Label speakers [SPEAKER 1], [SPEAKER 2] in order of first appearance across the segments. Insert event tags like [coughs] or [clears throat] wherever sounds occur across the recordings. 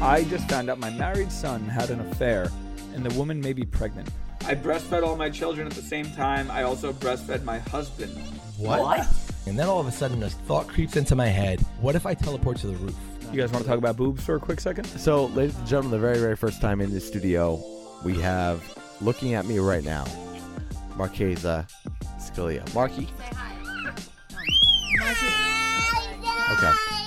[SPEAKER 1] I just found out my married son had an affair, and the woman may be pregnant.
[SPEAKER 2] I breastfed all my children at the same time. I also breastfed my husband.
[SPEAKER 3] What? And then all of a sudden, this thought creeps into my head. What if I teleport to the roof?
[SPEAKER 1] You guys want to talk about boobs for a quick second?
[SPEAKER 4] So, ladies and gentlemen, the very, very first time in the studio, we have looking at me right now, Marquesa Scalia. Marky. Okay.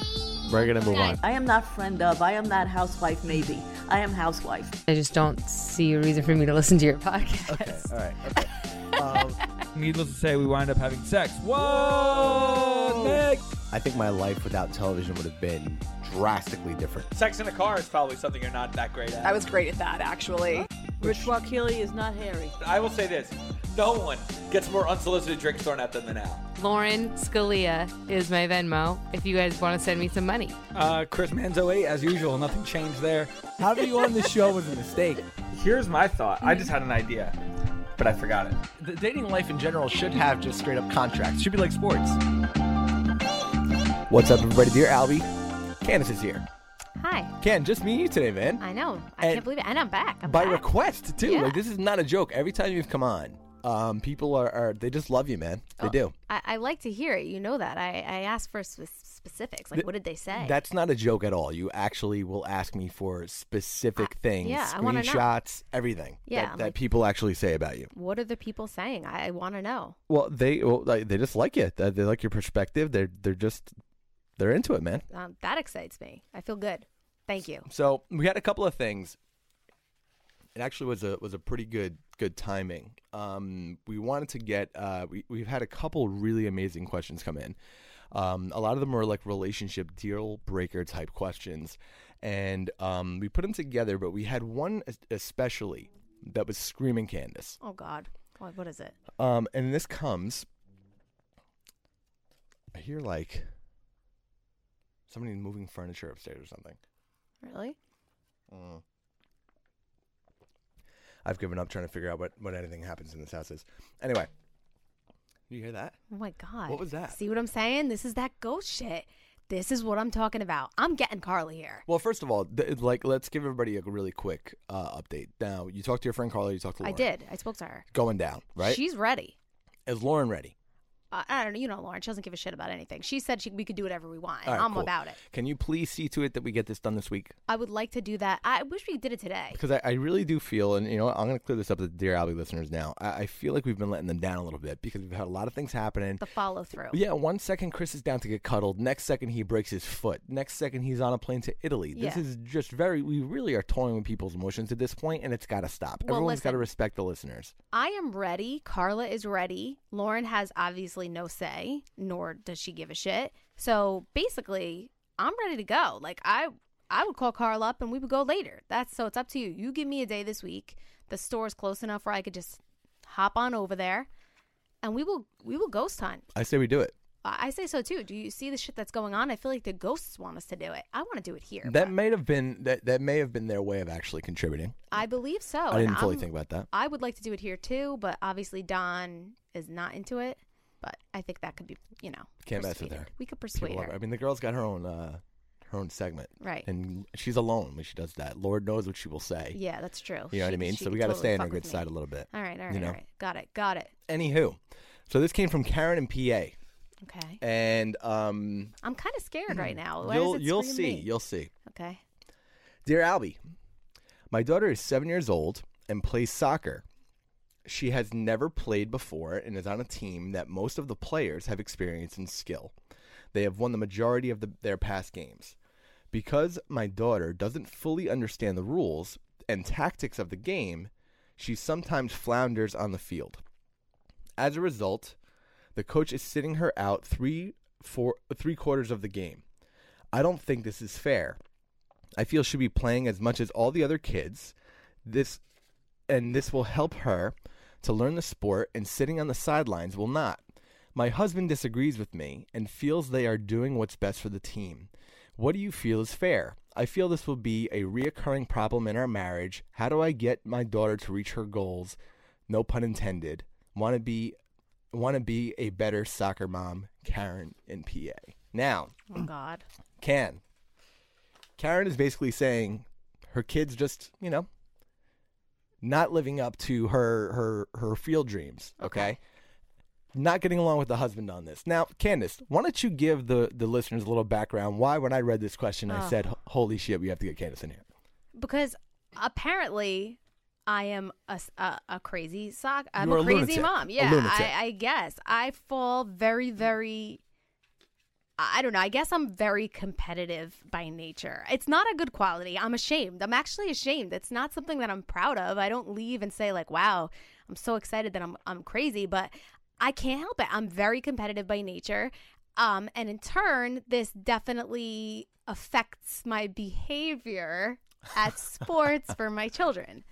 [SPEAKER 4] We're gonna move on.
[SPEAKER 5] I am not friend of. I am not housewife. Maybe I am housewife.
[SPEAKER 6] I just don't see a reason for me to listen to your podcast.
[SPEAKER 4] Okay. All right. Okay. [laughs] Um,
[SPEAKER 1] Needless to say, we wind up having sex. Whoa, Nick!
[SPEAKER 4] I think my life without television would have been drastically different.
[SPEAKER 2] Sex in a car is probably something you're not that great at.
[SPEAKER 7] I was great at that, actually.
[SPEAKER 5] Rich Wakile is not hairy.
[SPEAKER 2] I will say this: no one gets more unsolicited drinks thrown at them than Al.
[SPEAKER 6] Lauren Scalia is my Venmo if you guys want to send me some money.
[SPEAKER 1] Uh, Chris Manzo 8, as usual, nothing changed there.
[SPEAKER 3] How Having you on the show was a mistake.
[SPEAKER 2] Here's my thought. I just had an idea, but I forgot it.
[SPEAKER 3] The dating life in general should have just straight up contracts. Should be like sports.
[SPEAKER 4] What's up, everybody? Dear Albie, Candace is here.
[SPEAKER 6] Hi.
[SPEAKER 4] Ken, just me and you today, man.
[SPEAKER 6] I know. I
[SPEAKER 4] And
[SPEAKER 6] can't believe it. And I'm back. I'm
[SPEAKER 4] By
[SPEAKER 6] back.
[SPEAKER 4] request too.
[SPEAKER 6] Yeah.
[SPEAKER 4] Like this is not a joke. Every time you've come on, um, people are, are they just love you, man. They
[SPEAKER 6] Oh,
[SPEAKER 4] do.
[SPEAKER 6] I, I like to hear it. You know that. I, I asked for sp- specifics. Like,
[SPEAKER 4] Th-
[SPEAKER 6] what did they say?
[SPEAKER 4] That's not a joke at all. You actually will ask me for specific things,
[SPEAKER 6] yeah, I wanna know.
[SPEAKER 4] screenshots, everything
[SPEAKER 6] Yeah,
[SPEAKER 4] that, that
[SPEAKER 6] like-
[SPEAKER 4] people actually say about you.
[SPEAKER 6] what are the people saying? I, I want to know.
[SPEAKER 4] Well, they well, like, they just like it. They, they like your perspective. They're they're just they're into it, man.
[SPEAKER 6] Um, that excites me. I feel good. Thank you.
[SPEAKER 4] So we had a couple of things. It actually was a was a pretty good good timing. Um, we wanted to get uh, we we've had a couple really amazing questions come in. Um, a lot of them were like relationship deal breaker type questions, and um, we put them together. But we had one especially that was screaming Candace.
[SPEAKER 6] Oh, God. What, what is it?
[SPEAKER 4] Um, and this comes. I hear like somebody moving furniture upstairs or something.
[SPEAKER 6] Really?
[SPEAKER 4] Mm. I've given up trying to figure out what, what anything happens in this house is. Anyway, you hear that?
[SPEAKER 6] Oh, my God.
[SPEAKER 4] What was that?
[SPEAKER 6] See what I'm saying? This is that ghost shit. This is what I'm talking about. I'm getting Carly here.
[SPEAKER 4] Well, first of all, th- like let's give everybody a really quick uh, update. Now, you talked to your friend Carly. You talked to
[SPEAKER 6] I did. I spoke to her.
[SPEAKER 4] Going down, right?
[SPEAKER 6] She's ready.
[SPEAKER 4] Is Lauren ready?
[SPEAKER 6] Uh, I don't know. You know, Lauren. She doesn't give a shit about anything. She said she, we could do whatever we want.
[SPEAKER 4] All right,
[SPEAKER 6] I'm
[SPEAKER 4] cool.
[SPEAKER 6] about it.
[SPEAKER 4] Can you please see to it that we get this done this week?
[SPEAKER 6] I would like to do that. I wish we did it today.
[SPEAKER 4] Because I, I really do feel, and you know, I'm going to clear this up to the dear Albie listeners now. I, I feel like we've been letting them down a little bit because we've had a lot of things happening.
[SPEAKER 6] The follow through.
[SPEAKER 4] Yeah, one second Chris is down to get cuddled. Next second he breaks his foot. Next second he's on a plane to Italy. This
[SPEAKER 6] Yeah.
[SPEAKER 4] is just very. We really are toying with people's emotions at this point, and it's got to stop.
[SPEAKER 6] Well,
[SPEAKER 4] Everyone's got to respect the listeners.
[SPEAKER 6] I am ready. Carla is ready. Lauren has obviously no say, nor does she give a shit. So basically, I'm ready to go. Like I I would call Carl up and we would go later. That's so it's up to you. You give me a day this week. The store's close enough where I could just hop on over there and we will we will ghost hunt.
[SPEAKER 4] I say we do it.
[SPEAKER 6] I I say so too. Do you see the shit that's going on? I feel like the ghosts want us to do it. I want to do it here.
[SPEAKER 4] That
[SPEAKER 6] but
[SPEAKER 4] may have been that that may have been their way of actually contributing.
[SPEAKER 6] I believe so.
[SPEAKER 4] I didn't fully
[SPEAKER 6] I'm-
[SPEAKER 4] think about that.
[SPEAKER 6] I would like to do it here too, but obviously Don is not into it. But I think that could be, you know,
[SPEAKER 4] Can't mess with her.
[SPEAKER 6] We could persuade
[SPEAKER 4] love
[SPEAKER 6] her.
[SPEAKER 4] I mean, the girl's got her own uh, her own segment,
[SPEAKER 6] Right.
[SPEAKER 4] And she's alone when she does that. Lord knows what she will say.
[SPEAKER 6] Yeah, that's true.
[SPEAKER 4] You know what I mean? So we got to
[SPEAKER 6] totally
[SPEAKER 4] stay on
[SPEAKER 6] fuck
[SPEAKER 4] good side a little bit.
[SPEAKER 6] All right, all right,
[SPEAKER 4] you know?
[SPEAKER 6] all right. Got it, got it.
[SPEAKER 4] Anywho, so this came from Karen in PA,
[SPEAKER 6] Okay.
[SPEAKER 4] and um,
[SPEAKER 6] I'm kind of scared right now. Why
[SPEAKER 4] you'll you'll see,
[SPEAKER 6] me?
[SPEAKER 4] you'll see.
[SPEAKER 6] Okay.
[SPEAKER 4] Dear Albie, my daughter is seven years old and plays soccer. She has never played before and is on a team that most of the players have experience and skill. They have won the majority of the, their past games. Because my daughter doesn't fully understand the rules and tactics of the game, she sometimes flounders on the field. As a result, the coach is sitting her out three, four, three quarters of the game. I don't think this is fair. I feel she'll be playing as much as all the other kids. This and this will help her to learn the sport and sitting on the sidelines will not. My husband disagrees with me and feels they are doing what's best for the team. What do you feel is fair? I feel this will be a reoccurring problem in our marriage. How do I get my daughter to reach her goals? No pun intended. Want to be want to be a better soccer mom, Karen in PA. Now,
[SPEAKER 6] Oh God.
[SPEAKER 4] can. Karen is basically saying her kid's just, you know, not living up to her her her field dreams, okay? Not getting along with the husband on this. Now, Candace, why don't you give the the listeners a little background why when I read this question I
[SPEAKER 6] Oh.
[SPEAKER 4] said, "Holy shit, we have to get Candace in here."
[SPEAKER 6] Because apparently I am a a crazy sock. I'm
[SPEAKER 4] You're
[SPEAKER 6] a
[SPEAKER 4] a
[SPEAKER 6] crazy mom. Yeah. I, I guess I fall very, very. I don't know. I guess I'm very competitive by nature. It's not a good quality. I'm ashamed. I'm actually ashamed. It's not something that I'm proud of. I don't leave and say like, "Wow, I'm so excited that I'm I'm crazy," but I can't help it. I'm very competitive by nature. Um, and in turn, this definitely affects my behavior at [laughs] sports for my children.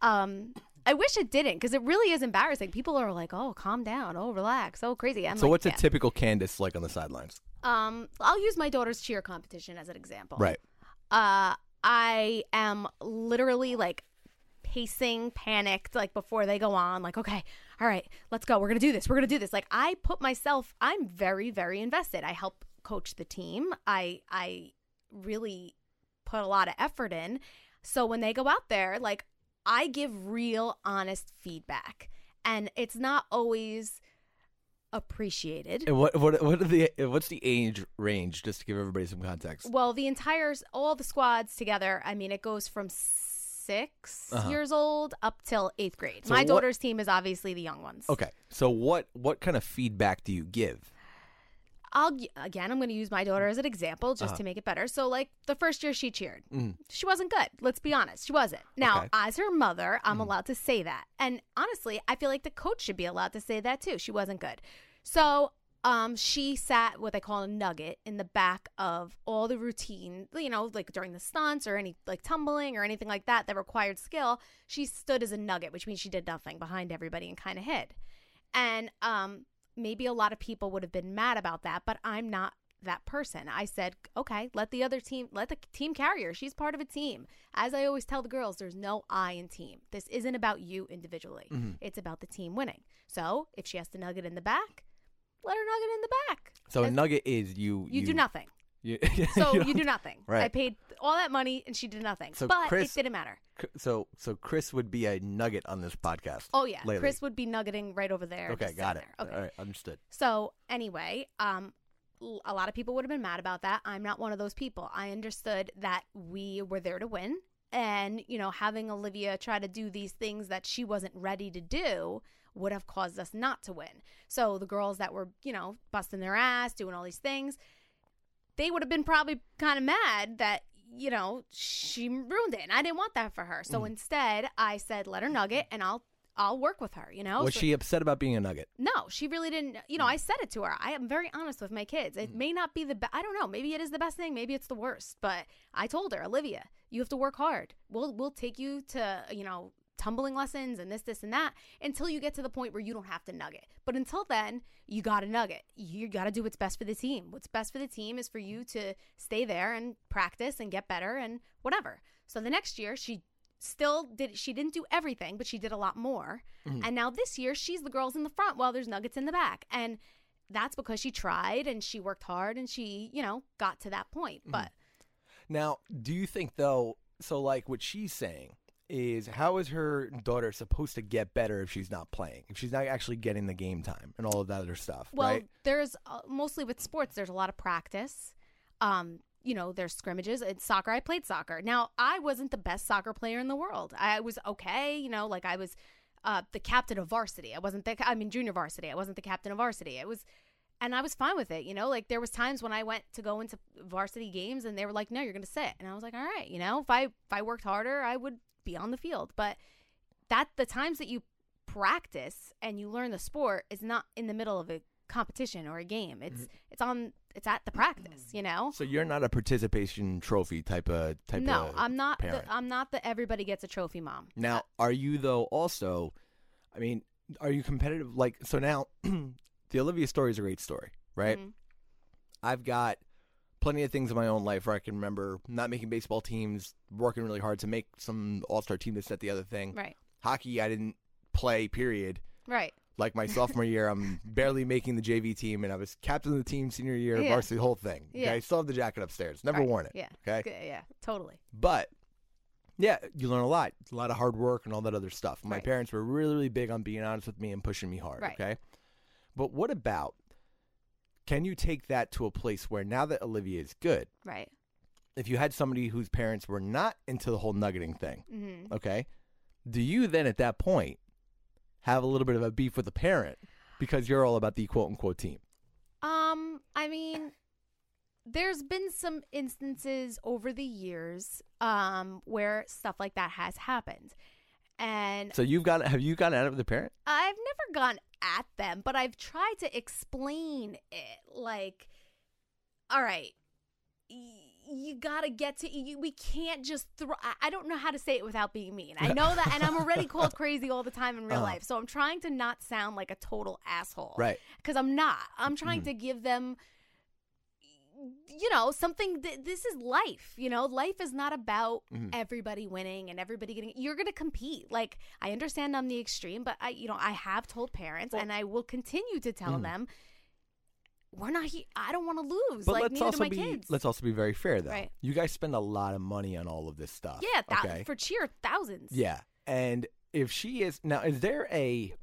[SPEAKER 6] Um, I wish it didn't because it really is embarrassing. People are like, "Oh, calm down. Oh, relax. Oh, crazy." I'm
[SPEAKER 4] so
[SPEAKER 6] like,
[SPEAKER 4] what's
[SPEAKER 6] yeah.
[SPEAKER 4] a typical Candace like on the sidelines?
[SPEAKER 6] Um, I'll use my daughter's cheer competition as an example.
[SPEAKER 4] Right.
[SPEAKER 6] Uh, I am literally like pacing, panicked, like before they go on, like, okay, all right, let's go. We're going to do this. We're going to do this. Like, I put myself, I'm very, very invested. I help coach the team. I, I really put a lot of effort in. So when they go out there, like, I give real, honest feedback. And it's not always appreciated.
[SPEAKER 4] And what what what are the what's the age range just to give everybody some context?
[SPEAKER 6] Well, the entire all the squads together. I mean, it goes from 6
[SPEAKER 4] Uh-huh.
[SPEAKER 6] years old up till eighth grade.
[SPEAKER 4] So
[SPEAKER 6] My
[SPEAKER 4] what-
[SPEAKER 6] daughter's team is obviously the young ones.
[SPEAKER 4] Okay. So what what kind of feedback do you give?
[SPEAKER 6] I'll again. I'm going to use my daughter as an example just
[SPEAKER 4] Uh-huh.
[SPEAKER 6] to make it better. So, like the first year she cheered,
[SPEAKER 4] Mm.
[SPEAKER 6] she wasn't good. Let's be honest, she wasn't. Now,
[SPEAKER 4] Okay.
[SPEAKER 6] as her mother, I'm
[SPEAKER 4] Mhm.
[SPEAKER 6] allowed to say that, and honestly, I feel like the coach should be allowed to say that too. She wasn't good. So, um, she sat what they call a nugget in the back of all the routine, you know, like during the stunts or any like tumbling or anything like that that required skill. She stood as a nugget, which means she did nothing behind everybody and kind of hid. And um, maybe a lot of people would have been mad about that, but I'm not that person. I said, okay, let the other team, let the team carry her. She's part of a team. As I always tell the girls, there's no I in team. This isn't about you individually.
[SPEAKER 4] Mhm.
[SPEAKER 6] It's about the team winning. So if she has to nugget in the back, let her nugget in the back.
[SPEAKER 4] So a nugget is you
[SPEAKER 6] You, do nothing. [laughs]
[SPEAKER 4] You, [laughs]
[SPEAKER 6] So you,
[SPEAKER 4] don't-
[SPEAKER 6] do nothing.
[SPEAKER 4] Right.
[SPEAKER 6] I paid all that money and she did nothing.
[SPEAKER 4] So
[SPEAKER 6] but
[SPEAKER 4] Chris-
[SPEAKER 6] it didn't matter.
[SPEAKER 4] So so Chris would be a nugget on this podcast.
[SPEAKER 6] Oh yeah,
[SPEAKER 4] lately.
[SPEAKER 6] Chris would be nuggeting right over there.
[SPEAKER 4] Okay, got it.
[SPEAKER 6] there. Okay.
[SPEAKER 4] All right, understood.
[SPEAKER 6] So anyway, um, a lot of people would have been mad about that. I'm not one of those people. I understood that we were there to win, and you know, having Olivia try to do these things that she wasn't ready to do would have caused us not to win. So the girls that were, you know, busting their ass, doing all these things, they would have been probably kind of mad that you know she ruined it and i didn't want that for her so
[SPEAKER 4] Mm.
[SPEAKER 6] instead i said let her nugget and i'll i'll work with her you know
[SPEAKER 4] Was
[SPEAKER 6] So-
[SPEAKER 4] she upset about being a nugget?
[SPEAKER 6] no, she really didn't. You know, I said it to her. I am very honest with my kids. It may not be the best. I don't know. Maybe it is the best thing. Maybe it's the worst. But I told her, Olivia, you have to work hard. We'll we'll take you to you know tumbling lessons and this, this, and that until you get to the point where you don't have to nugget. But until then, you got to nugget. You got to do what's best for the team. What's best for the team is for you to stay there and practice and get better and whatever. So the next year, she still did she didn't do everything but she did a lot more
[SPEAKER 4] Mm-hmm.
[SPEAKER 6] and now this year she's the girls in the front while there's nuggets in the back and that's because she tried and she worked hard and she you know got to that point
[SPEAKER 4] Mm-hmm.
[SPEAKER 6] but
[SPEAKER 4] Now, do you think though? So, like what she's saying is, how is her daughter supposed to get better if she's not playing? If she's not actually getting the game time and all of that other stuff,
[SPEAKER 6] well
[SPEAKER 4] right?
[SPEAKER 6] there's uh, mostly with sports there's a lot of practice. Um you know there's scrimmages. In soccer. I played soccer. Now i wasn't the best soccer player in the world. I was okay you know like i was uh, the captain of varsity. I wasn't the i mean junior varsity. I wasn't the captain of varsity. It was and i was fine with it you know like there was times when i went to go into varsity games and they were like no you're gonna sit. And i was like all right you know if i if i worked harder i would be on the field but that the times that you practice and you learn the sport is not in the middle of a competition or a game. It's it's on it's at the practice, you know?
[SPEAKER 4] So you're not a participation trophy type of type
[SPEAKER 6] No,
[SPEAKER 4] of
[SPEAKER 6] I'm not the, I'm not the everybody gets a trophy mom.
[SPEAKER 4] Now, are you though also? I mean, are you competitive? Like, so now, [clears throat] the Olivia story is a great story, right?
[SPEAKER 6] Mhm.
[SPEAKER 4] I've got plenty of things in my own life where I can remember not making baseball teams, working really hard to make some All Star team, this, that, the other thing.
[SPEAKER 6] Right.
[SPEAKER 4] Hockey, I didn't play. Period.
[SPEAKER 6] Right.
[SPEAKER 4] Like my sophomore year, I'm [laughs] barely making the JV team, and I was captain of the team senior year,
[SPEAKER 6] Yeah.
[SPEAKER 4] varsity, the whole thing. Okay,
[SPEAKER 6] Yeah.
[SPEAKER 4] I still have the jacket upstairs. Never
[SPEAKER 6] Right.
[SPEAKER 4] worn it.
[SPEAKER 6] Yeah.
[SPEAKER 4] Okay.
[SPEAKER 6] Good, Yeah, totally.
[SPEAKER 4] But yeah, you learn a lot. A lot of hard work and all that other stuff. My
[SPEAKER 6] Right.
[SPEAKER 4] parents were really, really big on being honest with me and pushing me hard.
[SPEAKER 6] Right.
[SPEAKER 4] Okay. But what about can you take that to a place where now that Olivia is good,
[SPEAKER 6] Right.
[SPEAKER 4] if you had somebody whose parents were not into the whole nuggeting thing,
[SPEAKER 6] Mhm.
[SPEAKER 4] okay, do you then at that point have a little bit of a beef with the parent because you're all about the quote unquote team?
[SPEAKER 6] Um, I mean, there's been some instances over the years um where stuff like that has happened. And
[SPEAKER 4] So you've got have you gotten at it with the parent?
[SPEAKER 6] I've never gone at them, but I've tried to explain it. Like, all right, you gotta get to you. We can't just throw. I- don't know how to say it without being mean. I know that, and I'm already [laughs] called crazy all the time in real
[SPEAKER 4] Uh-huh.
[SPEAKER 6] life. So I'm trying to not sound like a total asshole,
[SPEAKER 4] Right.
[SPEAKER 6] Because I'm not. I'm trying
[SPEAKER 4] Mhm.
[SPEAKER 6] to give them. You know, something. Th- this is life. You know, life is not about
[SPEAKER 4] Mhm.
[SPEAKER 6] everybody winning and everybody getting. You're going to compete. Like I understand I'm the extreme, but I, you know, I have told parents, and I will continue to tell
[SPEAKER 4] Mhm.
[SPEAKER 6] them, we're not here. I don't want to lose.
[SPEAKER 4] But
[SPEAKER 6] like
[SPEAKER 4] let's also be
[SPEAKER 6] kids.
[SPEAKER 4] let's also be very fair though.
[SPEAKER 6] Right.
[SPEAKER 4] You guys spend a lot of money on all of this stuff.
[SPEAKER 6] yeah, thou-
[SPEAKER 4] okay.
[SPEAKER 6] for cheer thousands.
[SPEAKER 4] Yeah. And if she is now is there a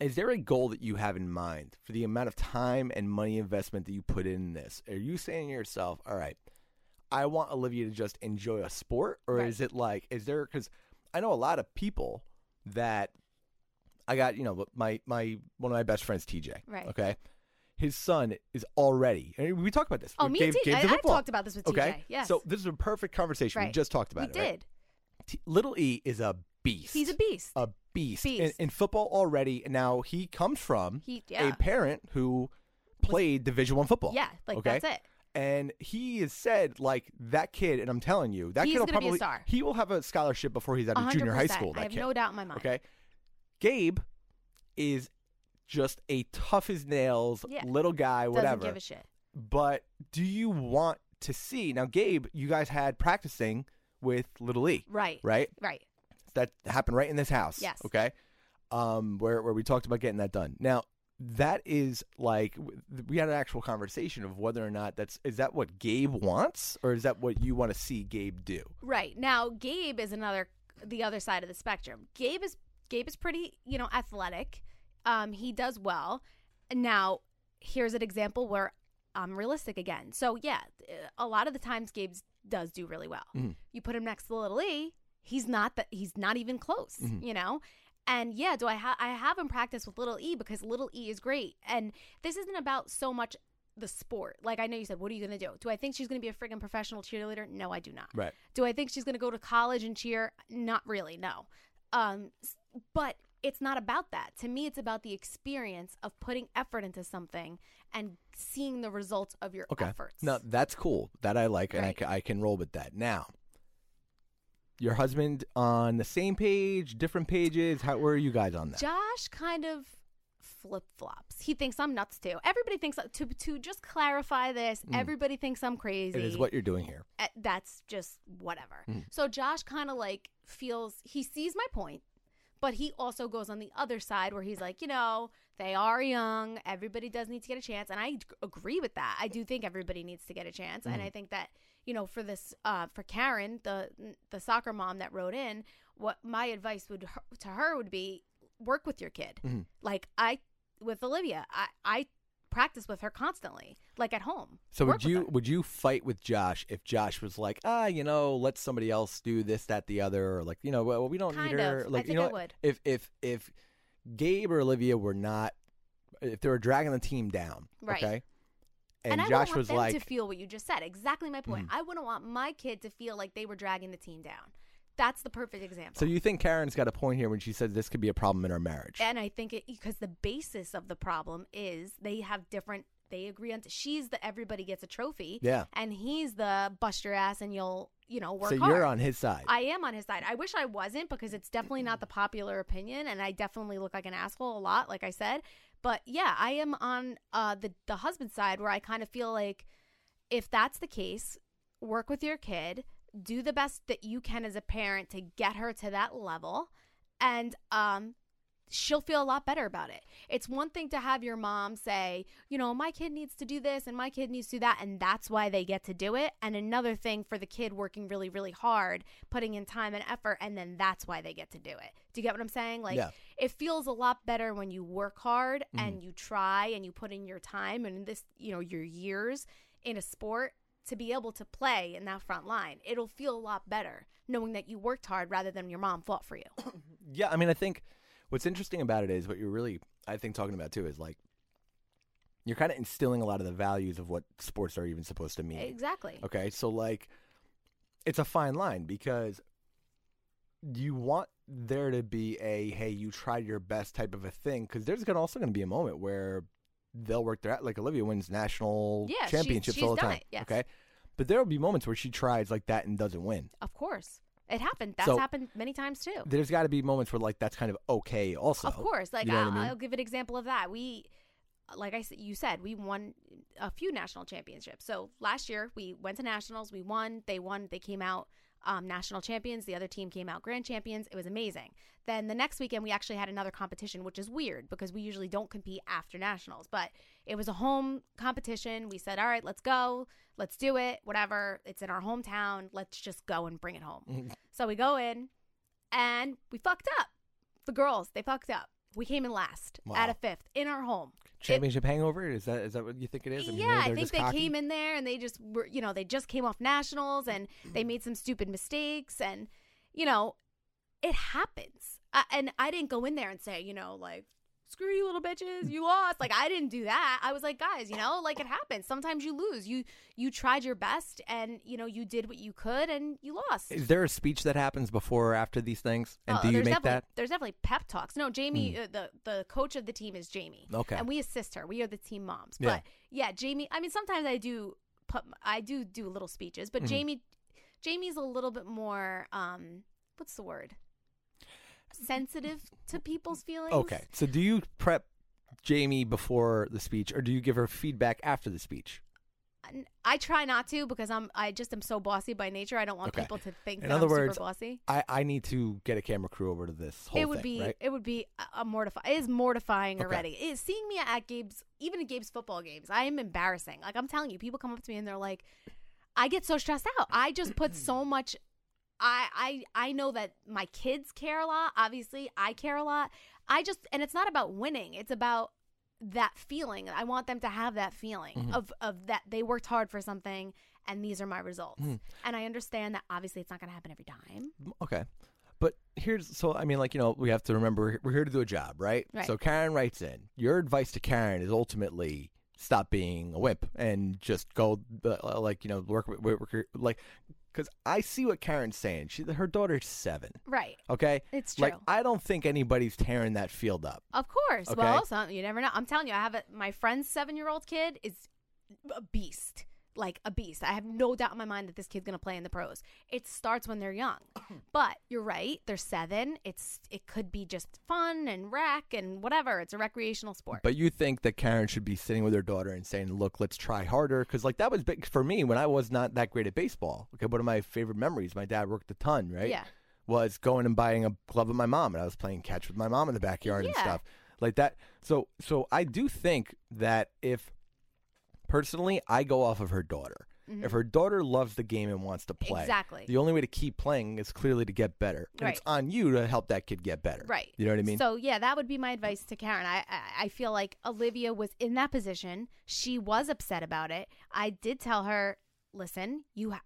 [SPEAKER 4] is there a goal that you have in mind for the amount of time and money investment that you put in this? Are you saying to yourself, all right, I want Olivia to just enjoy a sport or
[SPEAKER 6] Right.
[SPEAKER 4] is it like is there cuz I know a lot of people that I got, you know, my my one of my best friends TJ,
[SPEAKER 6] Right.
[SPEAKER 4] okay? His son is already. and we talked about this.
[SPEAKER 6] Oh,
[SPEAKER 4] We
[SPEAKER 6] me
[SPEAKER 4] gave-
[SPEAKER 6] and
[SPEAKER 4] gave
[SPEAKER 6] TJ.
[SPEAKER 4] the
[SPEAKER 6] I, I've talked about this with
[SPEAKER 4] Okay.
[SPEAKER 6] TJ. Yes.
[SPEAKER 4] So this is a perfect conversation. We just talked
[SPEAKER 6] we
[SPEAKER 4] about it. right?
[SPEAKER 6] did.
[SPEAKER 4] T- Little E is a beast.
[SPEAKER 6] He's a beast.
[SPEAKER 4] A beast. In,
[SPEAKER 6] Beast.
[SPEAKER 4] in football already. Now he comes from
[SPEAKER 6] He- yeah.
[SPEAKER 4] a parent who played Division One football.
[SPEAKER 6] Yeah, like
[SPEAKER 4] okay?
[SPEAKER 6] that's it.
[SPEAKER 4] And he has said like that kid, and I'm telling you, that
[SPEAKER 6] He's
[SPEAKER 4] kid will
[SPEAKER 6] gonna be a
[SPEAKER 4] probably
[SPEAKER 6] star.
[SPEAKER 4] he will have a scholarship before he's out of junior high
[SPEAKER 6] 100%.
[SPEAKER 4] school. That
[SPEAKER 6] I have
[SPEAKER 4] kid.
[SPEAKER 6] no doubt in my mind.
[SPEAKER 4] Okay, Gabe is just a tough as nails
[SPEAKER 6] Yeah.
[SPEAKER 4] little guy, whatever.
[SPEAKER 6] Doesn't give a shit.
[SPEAKER 4] But do you want to see now, Gabe? You guys had practicing with Little E,
[SPEAKER 6] Right.
[SPEAKER 4] right?
[SPEAKER 6] Right.
[SPEAKER 4] That happened right in this house.
[SPEAKER 6] Yes.
[SPEAKER 4] Okay. Um, where where we talked about getting that done. Now that is like we had an actual conversation of whether or not that's is that what Gabe wants or is that what you want to see Gabe do?
[SPEAKER 6] Right. Now, Gabe is another the other side of the spectrum. Gabe is Gabe is pretty, you know, athletic. Um, he does well. Now, here's an example where I'm realistic again. So, yeah, a lot of the times Gabe does do really well.
[SPEAKER 4] Mhm.
[SPEAKER 6] You put him next to Little E, he's not that he's not even close,
[SPEAKER 4] Mhm.
[SPEAKER 6] you know? And yeah, do I have I have him practice with Little E because Little E is great. And this isn't about so much the sport. Like I know you said, what are you going to do? Do I think she's going to be a friggin' professional cheerleader? No, I do not.
[SPEAKER 4] Right.
[SPEAKER 6] Do I think she's going to go to college and cheer? Not really, no. Um, but it's not about that. To me, it's about the experience of putting effort into something and seeing the results of your
[SPEAKER 4] Okay.
[SPEAKER 6] efforts.
[SPEAKER 4] No, that's cool. That I like, and I I, can roll with that. Now, your husband on the same page, different pages? How where are you guys on that?
[SPEAKER 6] Josh kind of flip flops. He thinks I'm nuts too. Everybody thinks to to just clarify this. Everybody thinks I'm crazy.
[SPEAKER 4] Mm. It is what you're doing here.
[SPEAKER 6] Uh, That's just whatever.
[SPEAKER 4] Mm.
[SPEAKER 6] So Josh kind of like feels he sees my point, but he also goes on the other side where he's like, you know, they are young. Everybody does need to get a chance, and I agree with that. I do think everybody needs to get a chance, and I think that you know, for this, uh, for Karen, the the soccer mom that wrote in, what my advice would to her would be work with your kid.
[SPEAKER 4] Mm-hmm.
[SPEAKER 6] Like I with Olivia, I I practice with her constantly, like at home.
[SPEAKER 4] So would you would you fight with Josh if Josh was like, ah, you know, let somebody else do this, that, the other, or like, you know, well, we don't
[SPEAKER 6] Kind
[SPEAKER 4] need her.
[SPEAKER 6] of. I
[SPEAKER 4] Like,
[SPEAKER 6] think
[SPEAKER 4] you know,
[SPEAKER 6] I would.
[SPEAKER 4] if if if Gabe or Olivia were not, if they were dragging the team down,
[SPEAKER 6] Right.
[SPEAKER 4] okay, and,
[SPEAKER 6] I
[SPEAKER 4] Josh was
[SPEAKER 6] them
[SPEAKER 4] like,
[SPEAKER 6] to feel what you just said. Exactly my point. Hmm. I wouldn't want my kid to feel like they were dragging the team down. That's the perfect example.
[SPEAKER 4] so you think Karen's got a point here when she says this could be a problem in our marriage?
[SPEAKER 6] and I think it because the basis of the problem is they have different. They agree on. she's the everybody gets a trophy.
[SPEAKER 4] Yeah.
[SPEAKER 6] and he's the bust your ass and you'll you know work
[SPEAKER 4] so
[SPEAKER 6] hard.
[SPEAKER 4] you're on his side.
[SPEAKER 6] I am on his side. I wish I wasn't because it's definitely not the popular opinion, and I definitely look like an asshole a lot, like I said. But yeah, I am on uh, the the husband side where I kind of feel like if that's the case, work with your kid, do the best that you can as a parent to get her to that level, and um, she'll feel a lot better about it. It's one thing to have your mom say, you know, my kid needs to do this and my kid needs to do that, and that's why they get to do it. And another thing for the kid working really, really hard, putting in time and effort, and then that's why they get to do it. Do you get what I'm saying? Like,
[SPEAKER 4] Yeah.
[SPEAKER 6] it feels a lot better when you work hard
[SPEAKER 4] Mm-hmm.
[SPEAKER 6] and you try and you put in your time and this, you know, your years in a sport to be able to play in that front line. It'll feel a lot better knowing that you worked hard rather than your mom fought for you. [coughs]
[SPEAKER 4] Yeah, I mean, I think what's interesting about it is what you're really, I think, talking about too is like you're kind of instilling a lot of the values of what sports are even supposed to mean.
[SPEAKER 6] exactly.
[SPEAKER 4] Okay, so like, it's a fine line because you want there to be a hey, you tried your best type of a thing because there's gonna also going to be a moment where they'll work their like Olivia wins national
[SPEAKER 6] Yeah,
[SPEAKER 4] championships
[SPEAKER 6] she's
[SPEAKER 4] all the time.
[SPEAKER 6] it, yes.
[SPEAKER 4] Okay, but there will be moments where she tries like that and doesn't win.
[SPEAKER 6] Of course. It happened. That's
[SPEAKER 4] So-
[SPEAKER 6] happened many times too.
[SPEAKER 4] There's got to be moments where like that's kind of okay. Also,
[SPEAKER 6] Of course. Like
[SPEAKER 4] you know
[SPEAKER 6] I'll,
[SPEAKER 4] I mean?
[SPEAKER 6] I'll give an example of that. We like I s- you said, we won a few national championships. So last year we went to nationals, we won, they won, they came out um, national champions. The other team came out grand champions. It was amazing. Then the next weekend, we actually had another competition, which is weird because we usually don't compete after nationals. But it was a home competition. We said, all right, let's go. Let's do it. Whatever. It's in our hometown. Let's just go and bring it home. so we go in and we fucked up. The girls, they fucked up. We came in last at a fifth in our home. It-
[SPEAKER 4] championship hangover is that is that what you think it is? mean,
[SPEAKER 6] yeah, I think they
[SPEAKER 4] cocky?
[SPEAKER 6] came in there and they just were, you know, they just came off nationals and
[SPEAKER 4] Mm.
[SPEAKER 6] they made some stupid mistakes and, you know, it happens. I, and I didn't go in there and say, you know, like, screw you little bitches, you lost. Like I didn't do that. I was like, guys, you know, like it happens. Sometimes you lose. You you tried your best and, you know, you did what you could and you lost.
[SPEAKER 4] Is there a speech that happens before or after these things? And
[SPEAKER 6] Oh,
[SPEAKER 4] do you make that?
[SPEAKER 6] There's definitely pep talks. No, Jamie, uh, the the coach of the team is Jamie.
[SPEAKER 4] Okay.
[SPEAKER 6] and we assist her. We are the team moms.
[SPEAKER 4] Yeah.
[SPEAKER 6] But yeah, Jamie. I mean, sometimes I do put I do do little speeches,
[SPEAKER 4] Mm-hmm.
[SPEAKER 6] but Jamie, Jamie's a little bit more. um What's the word? Sensitive to people's feelings.
[SPEAKER 4] Okay. So do you prep Jamie before the speech, or do you give her feedback after the speech?
[SPEAKER 6] I try not to because I'm I just am so bossy by nature. I don't want
[SPEAKER 4] Okay.
[SPEAKER 6] people to think
[SPEAKER 4] In
[SPEAKER 6] that
[SPEAKER 4] other
[SPEAKER 6] I'm
[SPEAKER 4] words,
[SPEAKER 6] super bossy.
[SPEAKER 4] I, I need to get a camera crew over to this whole
[SPEAKER 6] it would
[SPEAKER 4] thing,
[SPEAKER 6] be
[SPEAKER 4] right?
[SPEAKER 6] it would be a- a mortify. It is mortifying
[SPEAKER 4] Okay.
[SPEAKER 6] already. It, seeing me at Gabe's, even at Gabe's football games, I am embarrassing. Like I'm telling you, people come up to me and they're like, I get so stressed out. I just put so much. I I I know that my kids care a lot. Obviously, I care a lot. I just and it's not about winning. It's about that feeling. I want them to have that feeling
[SPEAKER 4] Mm-hmm.
[SPEAKER 6] of of that they worked hard for something and these are my results.
[SPEAKER 4] Mm-hmm.
[SPEAKER 6] And I understand that obviously it's not going to happen every time.
[SPEAKER 4] Okay. But here's so I mean, like you know, we have to remember we're here to do a job, right?
[SPEAKER 6] Right.
[SPEAKER 4] So Karen writes in. Your advice to Karen is ultimately stop being a wimp and just go uh, like you know work work, work like because I see what Karen's saying. She her daughter's seven.
[SPEAKER 6] Right.
[SPEAKER 4] Okay,
[SPEAKER 6] It's
[SPEAKER 4] Like
[SPEAKER 6] true.
[SPEAKER 4] I don't think anybody's tearing that field up.
[SPEAKER 6] Of course.
[SPEAKER 4] Okay.
[SPEAKER 6] Well, some, you never know. I'm telling you, I have a, my friend's seven year old kid is a beast. Like a beast. I have no doubt in my mind that this kid's going to play in the pros. It starts when they're young. [clears throat] but you're right, they're 7. It's it could be just fun and rec and whatever. It's a recreational sport.
[SPEAKER 4] But you think that Karen should be sitting with her daughter and saying, "Look, let's try harder," because like that was big for me when I was not that great at baseball. Okay, one of my favorite memories. My dad worked a ton, right?
[SPEAKER 6] Yeah.
[SPEAKER 4] Was going and buying a glove with my mom, and I was playing catch with my mom in the backyard and stuff like that. So, so I do think that if personally, I go off of her daughter. If her daughter loves the game and wants to play,
[SPEAKER 6] Mm-hmm. Exactly.
[SPEAKER 4] the only way to keep playing is clearly to get better. And it's on you to help that kid get better.
[SPEAKER 6] Right.
[SPEAKER 4] You know what I mean?
[SPEAKER 6] So yeah, that would be my advice to Karen. I, I I feel like Olivia was in that position. She was upset about it. I did tell her, listen, you ha-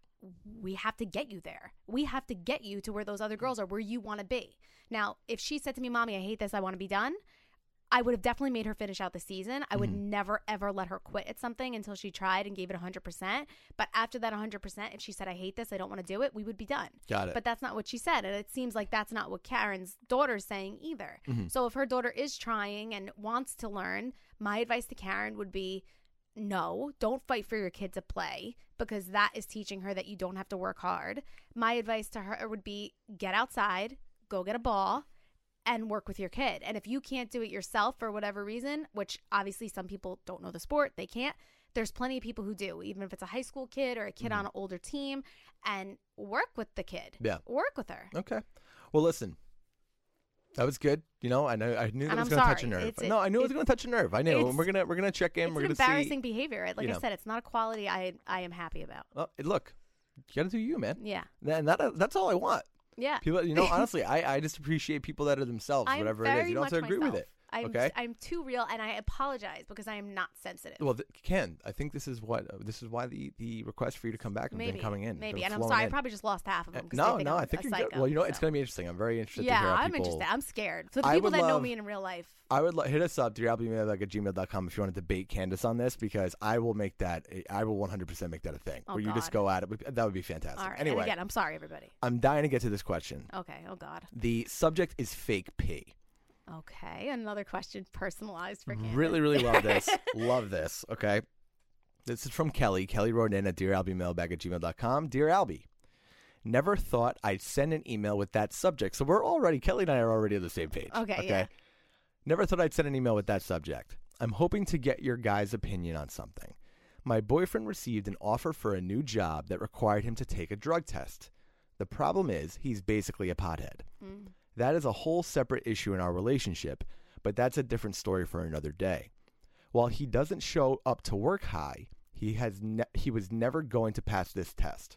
[SPEAKER 6] we have to get you there. We have to get you to where those other girls are, where you want to be. Now, if she said to me, "Mommy, I hate this. I want to be done," I would have definitely made her finish out the season. I would
[SPEAKER 4] Mm-hmm.
[SPEAKER 6] never ever let her quit at something until she tried and gave it 100%. But after that 100%, if she said, I hate this, I don't want to do it, we would be done.
[SPEAKER 4] Got it.
[SPEAKER 6] But that's not what she said. And it seems like that's not what Karen's daughter's saying either.
[SPEAKER 4] Mm-hmm.
[SPEAKER 6] So if her daughter is trying and wants to learn, my advice to Karen would be no, don't fight for your kid to play because that is teaching her that you don't have to work hard. My advice to her would be get outside, go get a ball, and work with your kid. And if you can't do it yourself for whatever reason, which obviously some people don't know the sport, they can't. There's plenty of people who do, even if it's a high school kid or a kid on an older team, and work with the kid.
[SPEAKER 4] Mm-hmm. Yeah.
[SPEAKER 6] Work with her.
[SPEAKER 4] Okay. Well, listen. That was good. You know, I know I knew that was going to touch a nerve.
[SPEAKER 6] It's-
[SPEAKER 4] no, I knew it was going to touch a nerve. I knew. And we're gonna we're gonna check in.
[SPEAKER 6] It's
[SPEAKER 4] we're gonna
[SPEAKER 6] embarrassing
[SPEAKER 4] see.
[SPEAKER 6] behavior. Like
[SPEAKER 4] you
[SPEAKER 6] I said, it's not a quality I I am happy about.
[SPEAKER 4] Well, look, you got to do you, man.
[SPEAKER 6] Yeah.
[SPEAKER 4] And that that's all I want.
[SPEAKER 6] Yeah.
[SPEAKER 4] People, you know, [laughs] honestly, I, I just appreciate people that are themselves,
[SPEAKER 6] I'm
[SPEAKER 4] whatever it is. You don't have to agree with it.
[SPEAKER 6] I'm,
[SPEAKER 4] okay.
[SPEAKER 6] I'm too real, and I apologize because I am not sensitive.
[SPEAKER 4] well, th- Ken, I think this is what uh, this is why the, the request for you to come back has
[SPEAKER 6] maybe
[SPEAKER 4] been coming in.
[SPEAKER 6] Maybe, and I'm sorry. I probably just lost half of
[SPEAKER 4] Uh,
[SPEAKER 6] them.
[SPEAKER 4] no, no,
[SPEAKER 6] I'm
[SPEAKER 4] I think you're good.
[SPEAKER 6] psycho,
[SPEAKER 4] Well, you know, what? it's going to be interesting. I'm very interested
[SPEAKER 6] Yeah,
[SPEAKER 4] to hear how
[SPEAKER 6] I'm
[SPEAKER 4] people.
[SPEAKER 6] interested. I'm scared. So the people that know me in real life,
[SPEAKER 4] I would lo- hit us up, dearlbmail at gmail.com if you want to debate Candace on this because I will make that, a- I will 100% make that a thing
[SPEAKER 6] Oh,
[SPEAKER 4] where you just go at it. That would be fantastic.
[SPEAKER 6] all right.
[SPEAKER 4] Anyway,
[SPEAKER 6] and again, I'm sorry, everybody.
[SPEAKER 4] I'm dying to get to this question.
[SPEAKER 6] Okay. Oh God.
[SPEAKER 4] The subject is fake pee.
[SPEAKER 6] Okay. Another question personalized for Candace.
[SPEAKER 4] Really, really love this. [laughs] love this. Okay. This is from Kelly. Kelly wrote in at dearalbiemailbag at gmail.com. Dear Albie, never thought I'd send an email with that subject. So we're already, Kelly and I are already on the same page.
[SPEAKER 6] Okay, yeah.
[SPEAKER 4] Never thought I'd send an email with that subject. I'm hoping to get your guys' opinion on something. My boyfriend received an offer for a new job that required him to take a drug test. The problem is, he's basically a pothead. Mm. That is a whole separate issue in our relationship, but that's a different story for another day. While he doesn't show up to work high, he has ne- he was never going to pass this test.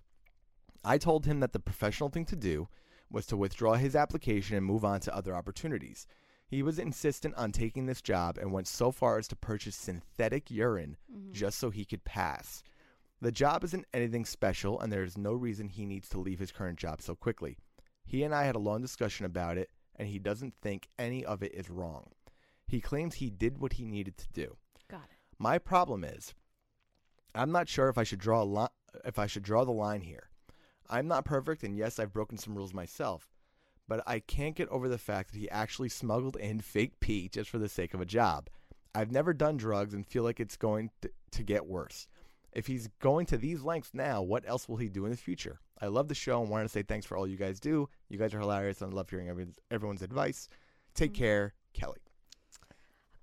[SPEAKER 4] I told him that the professional thing to do was to withdraw his application and move on to other opportunities. He was insistent on taking this job and went so far as to purchase synthetic urine mm-hmm. just so he could pass. The job isn't anything special, and there is no reason he needs to leave his current job so quickly. He and I had a long discussion about it, and he doesn't think any of it is wrong. He claims he did what he needed to do.
[SPEAKER 6] Got it.
[SPEAKER 4] My problem is, I'm not sure if I should draw a li- if I should draw the line here. I'm not perfect, and yes, I've broken some rules myself, but I can't get over the fact that he actually smuggled in fake pee just for the sake of a job. I've never done drugs and feel like it's going to, to get worse. If he's going to these lengths now, what else will he do in the future? I love the show and wanted to say thanks for all you guys do. You guys are hilarious, and I love hearing everyone's, everyone's advice. Take care, Kelly.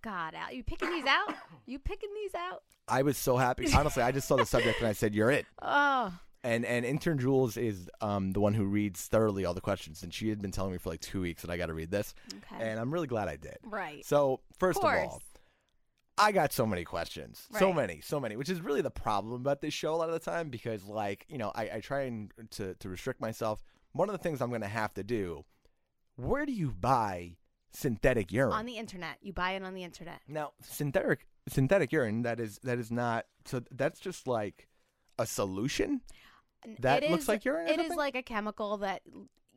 [SPEAKER 6] God, Al, you picking these out? [coughs] You picking these out?
[SPEAKER 4] I was so happy. Honestly, I just saw the subject and I said, "You're it." [laughs]
[SPEAKER 6] Oh,
[SPEAKER 4] And and intern Jules is um, the one who reads thoroughly all the questions, and she had been telling me for like two weeks that I got to read this,
[SPEAKER 6] okay.
[SPEAKER 4] and I'm really glad I did.
[SPEAKER 6] right.
[SPEAKER 4] So first of,
[SPEAKER 6] course.
[SPEAKER 4] all, I got so many questions, so many, so many, which is really the problem about this show a lot of the time because like you know I, I try and to to restrict myself. One of the things I'm going to have to do. Where do you buy synthetic urine?
[SPEAKER 6] on the internet, you buy it on the internet.
[SPEAKER 4] Now, synthetic synthetic urine that is that is not so that's just like a solution. That
[SPEAKER 6] it
[SPEAKER 4] looks
[SPEAKER 6] is-
[SPEAKER 4] like urine
[SPEAKER 6] It is like a chemical that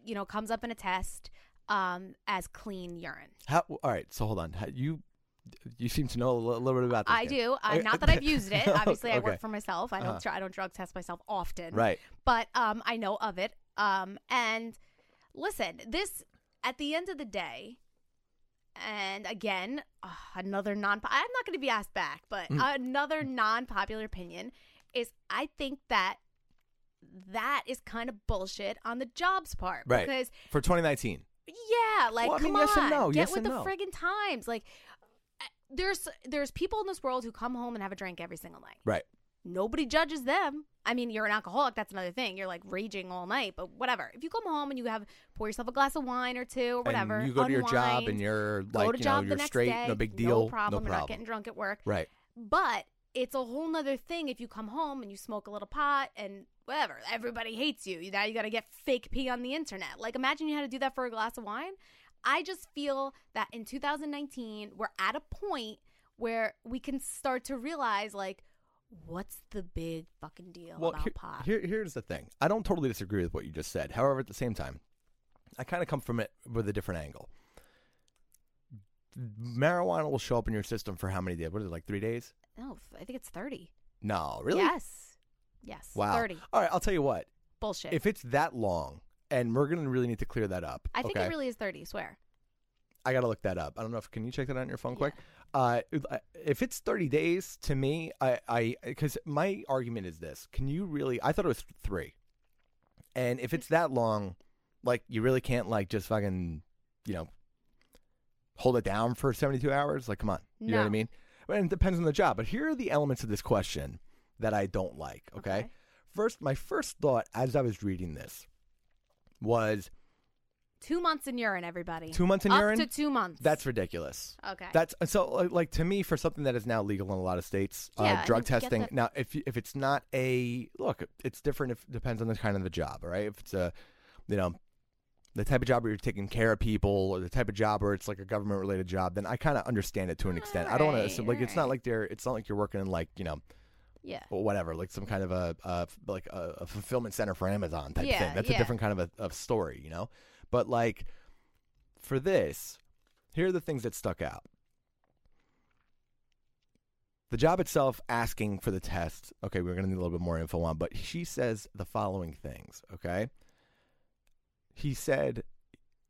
[SPEAKER 6] you know comes up in a test um, as clean urine.
[SPEAKER 4] How all right, so hold on. How, you you seem to know a li- little bit about this.
[SPEAKER 6] I
[SPEAKER 4] Ken.
[SPEAKER 6] do. Uh, not that I've [laughs] used it. Obviously, I work for myself. I don't.
[SPEAKER 4] Uh-huh.
[SPEAKER 6] I don't drug test myself often.
[SPEAKER 4] Right.
[SPEAKER 6] But um, I know of it. Um, and listen, this at the end of the day, and again, uh, another non. I'm not going to be asked back, but
[SPEAKER 4] Mm.
[SPEAKER 6] another non-popular opinion. is I think that that is kind of bullshit on the jobs part
[SPEAKER 4] Right.
[SPEAKER 6] because
[SPEAKER 4] For 2019.
[SPEAKER 6] yeah, like
[SPEAKER 4] Well, I mean,
[SPEAKER 6] come
[SPEAKER 4] yes
[SPEAKER 6] on,
[SPEAKER 4] no,
[SPEAKER 6] get
[SPEAKER 4] yes
[SPEAKER 6] with the
[SPEAKER 4] no.
[SPEAKER 6] friggin' times. Like there's there's people in this world who come home and have a drink every single night.
[SPEAKER 4] Right.
[SPEAKER 6] Nobody judges them. I mean, you're an alcoholic. That's another thing. You're like raging all night, but whatever. If you come home and you have pour yourself a glass of wine or two or whatever,
[SPEAKER 4] And you go to your job and you're like, you
[SPEAKER 6] job
[SPEAKER 4] know, you're straight,
[SPEAKER 6] day,
[SPEAKER 4] no big deal,
[SPEAKER 6] no problem.
[SPEAKER 4] no
[SPEAKER 6] We're not getting drunk at work.
[SPEAKER 4] Right.
[SPEAKER 6] But it's a whole nother thing if you come home and you smoke a little pot and whatever. Everybody hates you. Now you got to get fake pee on the internet. Like, imagine you had to do that for a glass of wine. I just feel that in 2019, we're at a point where we can start to realize, like, what's the big fucking deal
[SPEAKER 4] Well,
[SPEAKER 6] about
[SPEAKER 4] here-
[SPEAKER 6] pot?
[SPEAKER 4] here, here's the thing. I don't totally disagree with what you just said. However, at the same time, I kind of come from it with a different angle. Marijuana will show up in your system for how many days? What is it, like three days?
[SPEAKER 6] no, I think it's 30.
[SPEAKER 4] No, really?
[SPEAKER 6] Yes. Yes.
[SPEAKER 4] Wow.
[SPEAKER 6] 30.
[SPEAKER 4] All right, I'll tell you what.
[SPEAKER 6] Bullshit.
[SPEAKER 4] If it's that long, and we're gonna really need to clear that up.
[SPEAKER 6] I think
[SPEAKER 4] okay?
[SPEAKER 6] it really is 30, swear.
[SPEAKER 4] I gotta look that up. I don't know if can you check that out on your phone quick. Uh, if it's thirty days, to me, I, I, because my argument is this: Can you really? I thought it was three, and if it's that long, like you really can't like just fucking, you know, hold it down for seventy-two hours. Like, come on, you know what I mean? And it depends on the job. But here are the elements of this question that I don't like. Okay,
[SPEAKER 6] Okay.
[SPEAKER 4] first, my first thought as I was reading this was
[SPEAKER 6] Two months in urine, everybody.
[SPEAKER 4] two months in
[SPEAKER 6] Up
[SPEAKER 4] urine.
[SPEAKER 6] to two months.
[SPEAKER 4] That's ridiculous.
[SPEAKER 6] Okay.
[SPEAKER 4] That's so like, like to me for something that is now legal in a lot of states,
[SPEAKER 6] Yeah,
[SPEAKER 4] uh, drug
[SPEAKER 6] get
[SPEAKER 4] testing.
[SPEAKER 6] that.
[SPEAKER 4] Now, if if it's not a look, it's different. If depends on the kind of the job, right? If it's a, you know, the type of job where you're taking care of people, or the type of job where it's like a government related job, then I kind of understand it to an extent. I don't want to
[SPEAKER 6] Alright,
[SPEAKER 4] assume like it's not
[SPEAKER 6] alright.
[SPEAKER 4] like they're it's not like you're working in like you know
[SPEAKER 6] yeah.
[SPEAKER 4] or whatever, like some kind of a, a like a, a fulfillment center for Amazon type
[SPEAKER 6] Yeah,
[SPEAKER 4] thing. That's a different kind of a of story, you know. But like for this, here are the things that stuck out. The job itself asking for the test. Okay, we're going to need a little bit more info on, but she says the following things, okay? He said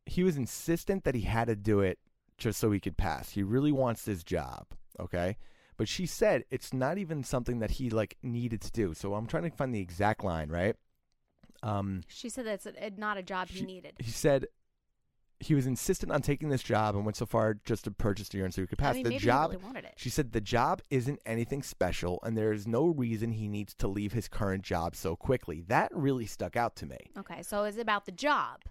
[SPEAKER 4] he was insistent that he had to do it just so he could pass. He really wants this job, okay? But she said it's not even something that he like needed to do. So I'm trying to find the exact line, right? Um
[SPEAKER 6] She said that's a, not a job he needed.
[SPEAKER 4] He said he was insistent on taking this job and went so far just to purchase the urine so he could pass
[SPEAKER 6] I mean,
[SPEAKER 4] the job.
[SPEAKER 6] really.
[SPEAKER 4] She said the job isn't anything special and there is no reason he needs to leave his current job so quickly. That really stuck out to me.
[SPEAKER 6] Okay, so it's about the job,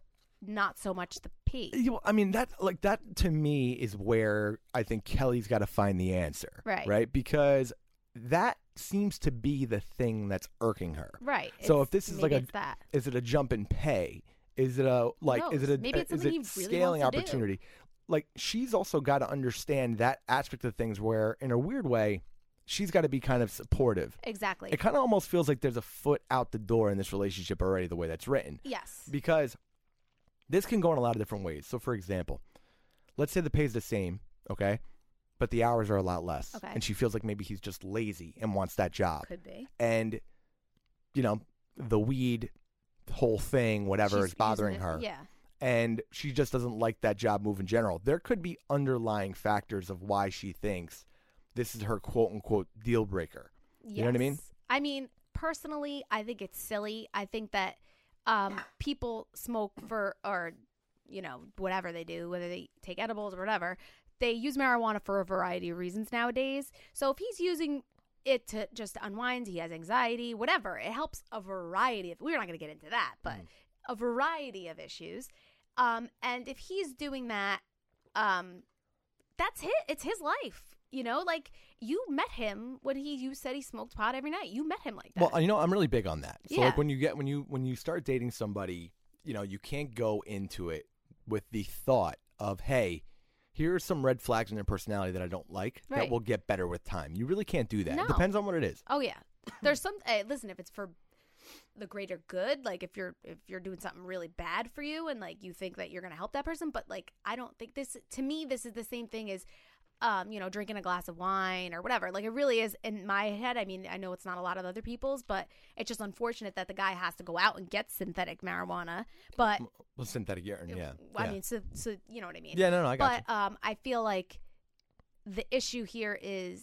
[SPEAKER 6] not so much the.
[SPEAKER 4] You know, I mean that like that to me is where I think Kelly's got to find the answer.
[SPEAKER 6] Right.
[SPEAKER 4] Right? Because that seems to be the thing that's irking her.
[SPEAKER 6] Right.
[SPEAKER 4] So if this is like a
[SPEAKER 6] that.
[SPEAKER 4] is it a jump in pay? Is it a like is it a
[SPEAKER 6] Maybe it's
[SPEAKER 4] is it
[SPEAKER 6] really
[SPEAKER 4] scaling
[SPEAKER 6] to do.
[SPEAKER 4] opportunity? Like she's also got to understand that aspect of things where in a weird way she's got to be kind of supportive.
[SPEAKER 6] Exactly.
[SPEAKER 4] It kind of almost feels like there's a foot out the door in this relationship already the way that's written
[SPEAKER 6] yes.
[SPEAKER 4] because this can go in a lot of different ways. So, for example, let's say the pay's the same, okay, but the hours are a lot less,
[SPEAKER 6] Okay.
[SPEAKER 4] and she feels like maybe he's just lazy and wants that job,
[SPEAKER 6] Could be.
[SPEAKER 4] and you know the weed whole thing, whatever,
[SPEAKER 6] She's
[SPEAKER 4] is bothering
[SPEAKER 6] it-
[SPEAKER 4] her,
[SPEAKER 6] Yeah.
[SPEAKER 4] and she just doesn't like that job move in general. There could be underlying factors of why she thinks this is her quote unquote deal breaker. You know what I mean?
[SPEAKER 6] I mean, personally, I think it's silly. I think that um, people smoke for, or, you know, whatever they do, whether they take edibles or whatever, they use marijuana for a variety of reasons nowadays. So if he's using it to just unwind, he has anxiety, whatever, it helps a variety of, we're not going to get into that, but
[SPEAKER 4] Mm.
[SPEAKER 6] a variety of issues. Um, and if he's doing that, um, that's his, it's his life. You know, like you met him when he you said he smoked pot every night. You met him like that.
[SPEAKER 4] Well, you know, I'm really big on that. So
[SPEAKER 6] Yeah.
[SPEAKER 4] like when you get when you when you start dating somebody, you know, you can't go into it with the thought of, hey, here are some red flags in their personality that I don't like that will get better with time. You really can't do that.
[SPEAKER 6] No.
[SPEAKER 4] It depends on what it is.
[SPEAKER 6] oh yeah, there's some. Hey, listen, if it's for the greater good, like if you're if you're doing something really bad for you and like you think that you're gonna help that person, but like I don't think this. To me, this is the same thing as. Um, you know, drinking a glass of wine or whatever. Like it really is in my head. I mean, I know it's not a lot of other people's, but it's just unfortunate that the guy has to go out and get synthetic marijuana. But
[SPEAKER 4] Well, synthetic urine, yeah.
[SPEAKER 6] I
[SPEAKER 4] yeah.
[SPEAKER 6] mean, so, so you know what I mean.
[SPEAKER 4] Yeah, no, no, I got
[SPEAKER 6] But um, I feel like the issue here is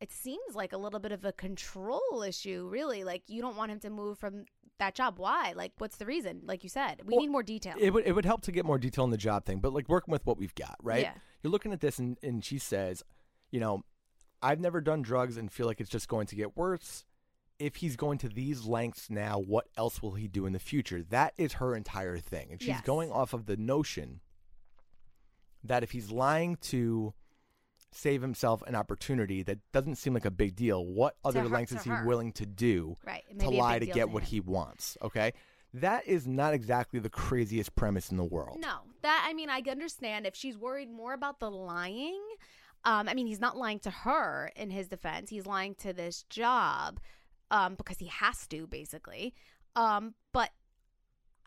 [SPEAKER 6] it seems like a little bit of a control issue, really. Like you don't want him to move from that job. Why? Like, what's the reason? Like you said, we
[SPEAKER 4] Well,
[SPEAKER 6] need more detail.
[SPEAKER 4] It would it would help to get more detail on the job thing, but like working with what we've got, right?
[SPEAKER 6] Yeah.
[SPEAKER 4] You're looking at this and, and she says, you know, I've never done drugs and feel like it's just going to get worse. If he's going to these lengths now, what else will he do in the future? That is her entire thing. And she's
[SPEAKER 6] Yes.
[SPEAKER 4] going off of the notion that if he's lying to save himself an opportunity that doesn't seem like a big deal, what other
[SPEAKER 6] her-
[SPEAKER 4] lengths is he
[SPEAKER 6] her.
[SPEAKER 4] willing to do
[SPEAKER 6] Right.
[SPEAKER 4] To lie to get
[SPEAKER 6] to
[SPEAKER 4] what
[SPEAKER 6] him.
[SPEAKER 4] he wants? Okay. That is not exactly the craziest premise in the world.
[SPEAKER 6] No, that I mean, I understand if she's worried more about the lying. Um, I mean, he's not lying to her in his defense. He's lying to this job um, because he has to, basically. Um, but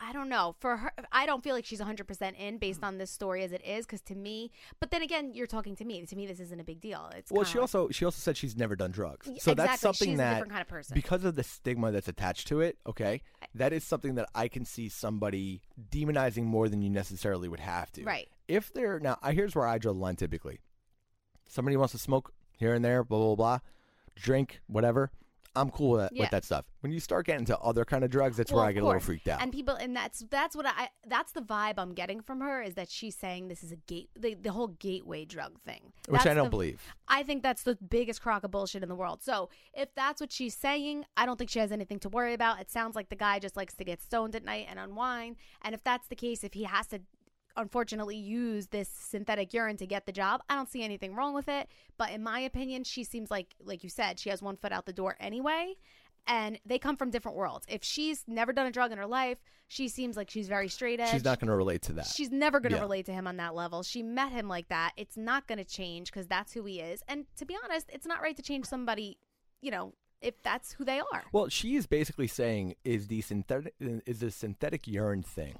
[SPEAKER 6] I don't know. For her, I don't feel like she's 100% in based mm-hmm. on this story as it is. Because to me, but then again, you're talking to me. To me, this isn't a big deal. It's
[SPEAKER 4] Well, she also she also said she's never done drugs, so that's something
[SPEAKER 6] She's a
[SPEAKER 4] that
[SPEAKER 6] different kind of person.
[SPEAKER 4] because of the stigma that's attached to it. Okay, that is something that I can see somebody demonizing more than you necessarily would have to.
[SPEAKER 6] Right.
[SPEAKER 4] If they're now, I- here's where I draw the line. Typically, somebody wants to smoke here and there, blah blah blah, drink whatever. I'm cool with that,
[SPEAKER 6] Yeah.
[SPEAKER 4] with that stuff. When you start getting into other kind of drugs, that's
[SPEAKER 6] Well,
[SPEAKER 4] where I get a little freaked out.
[SPEAKER 6] And people, and that's that's what I that's the vibe I'm getting from her is that she's saying this is a gate the, the whole gateway drug thing,
[SPEAKER 4] Which I don't
[SPEAKER 6] the-
[SPEAKER 4] believe.
[SPEAKER 6] I think that's the biggest crock of bullshit in the world. So if that's what she's saying, I don't think she has anything to worry about. It sounds like the guy just likes to get stoned at night and unwind. And if that's the case, if he has to unfortunately use this synthetic urine to get the job, I don't see anything wrong with it. But in my opinion, she seems like like you said, she has one foot out the door anyway. And they come from different worlds. If she's never done a drug in her life, she seems like she's very straight edge.
[SPEAKER 4] She's not going to relate to that.
[SPEAKER 6] She's never going to
[SPEAKER 4] Yeah.
[SPEAKER 6] relate to him on that level. She met him like that. It's not going to change because that's who he is. And to be honest, it's not right to change somebody, you know, if that's who they are.
[SPEAKER 4] Well, she is basically saying is the synthetic is the synthetic urine thing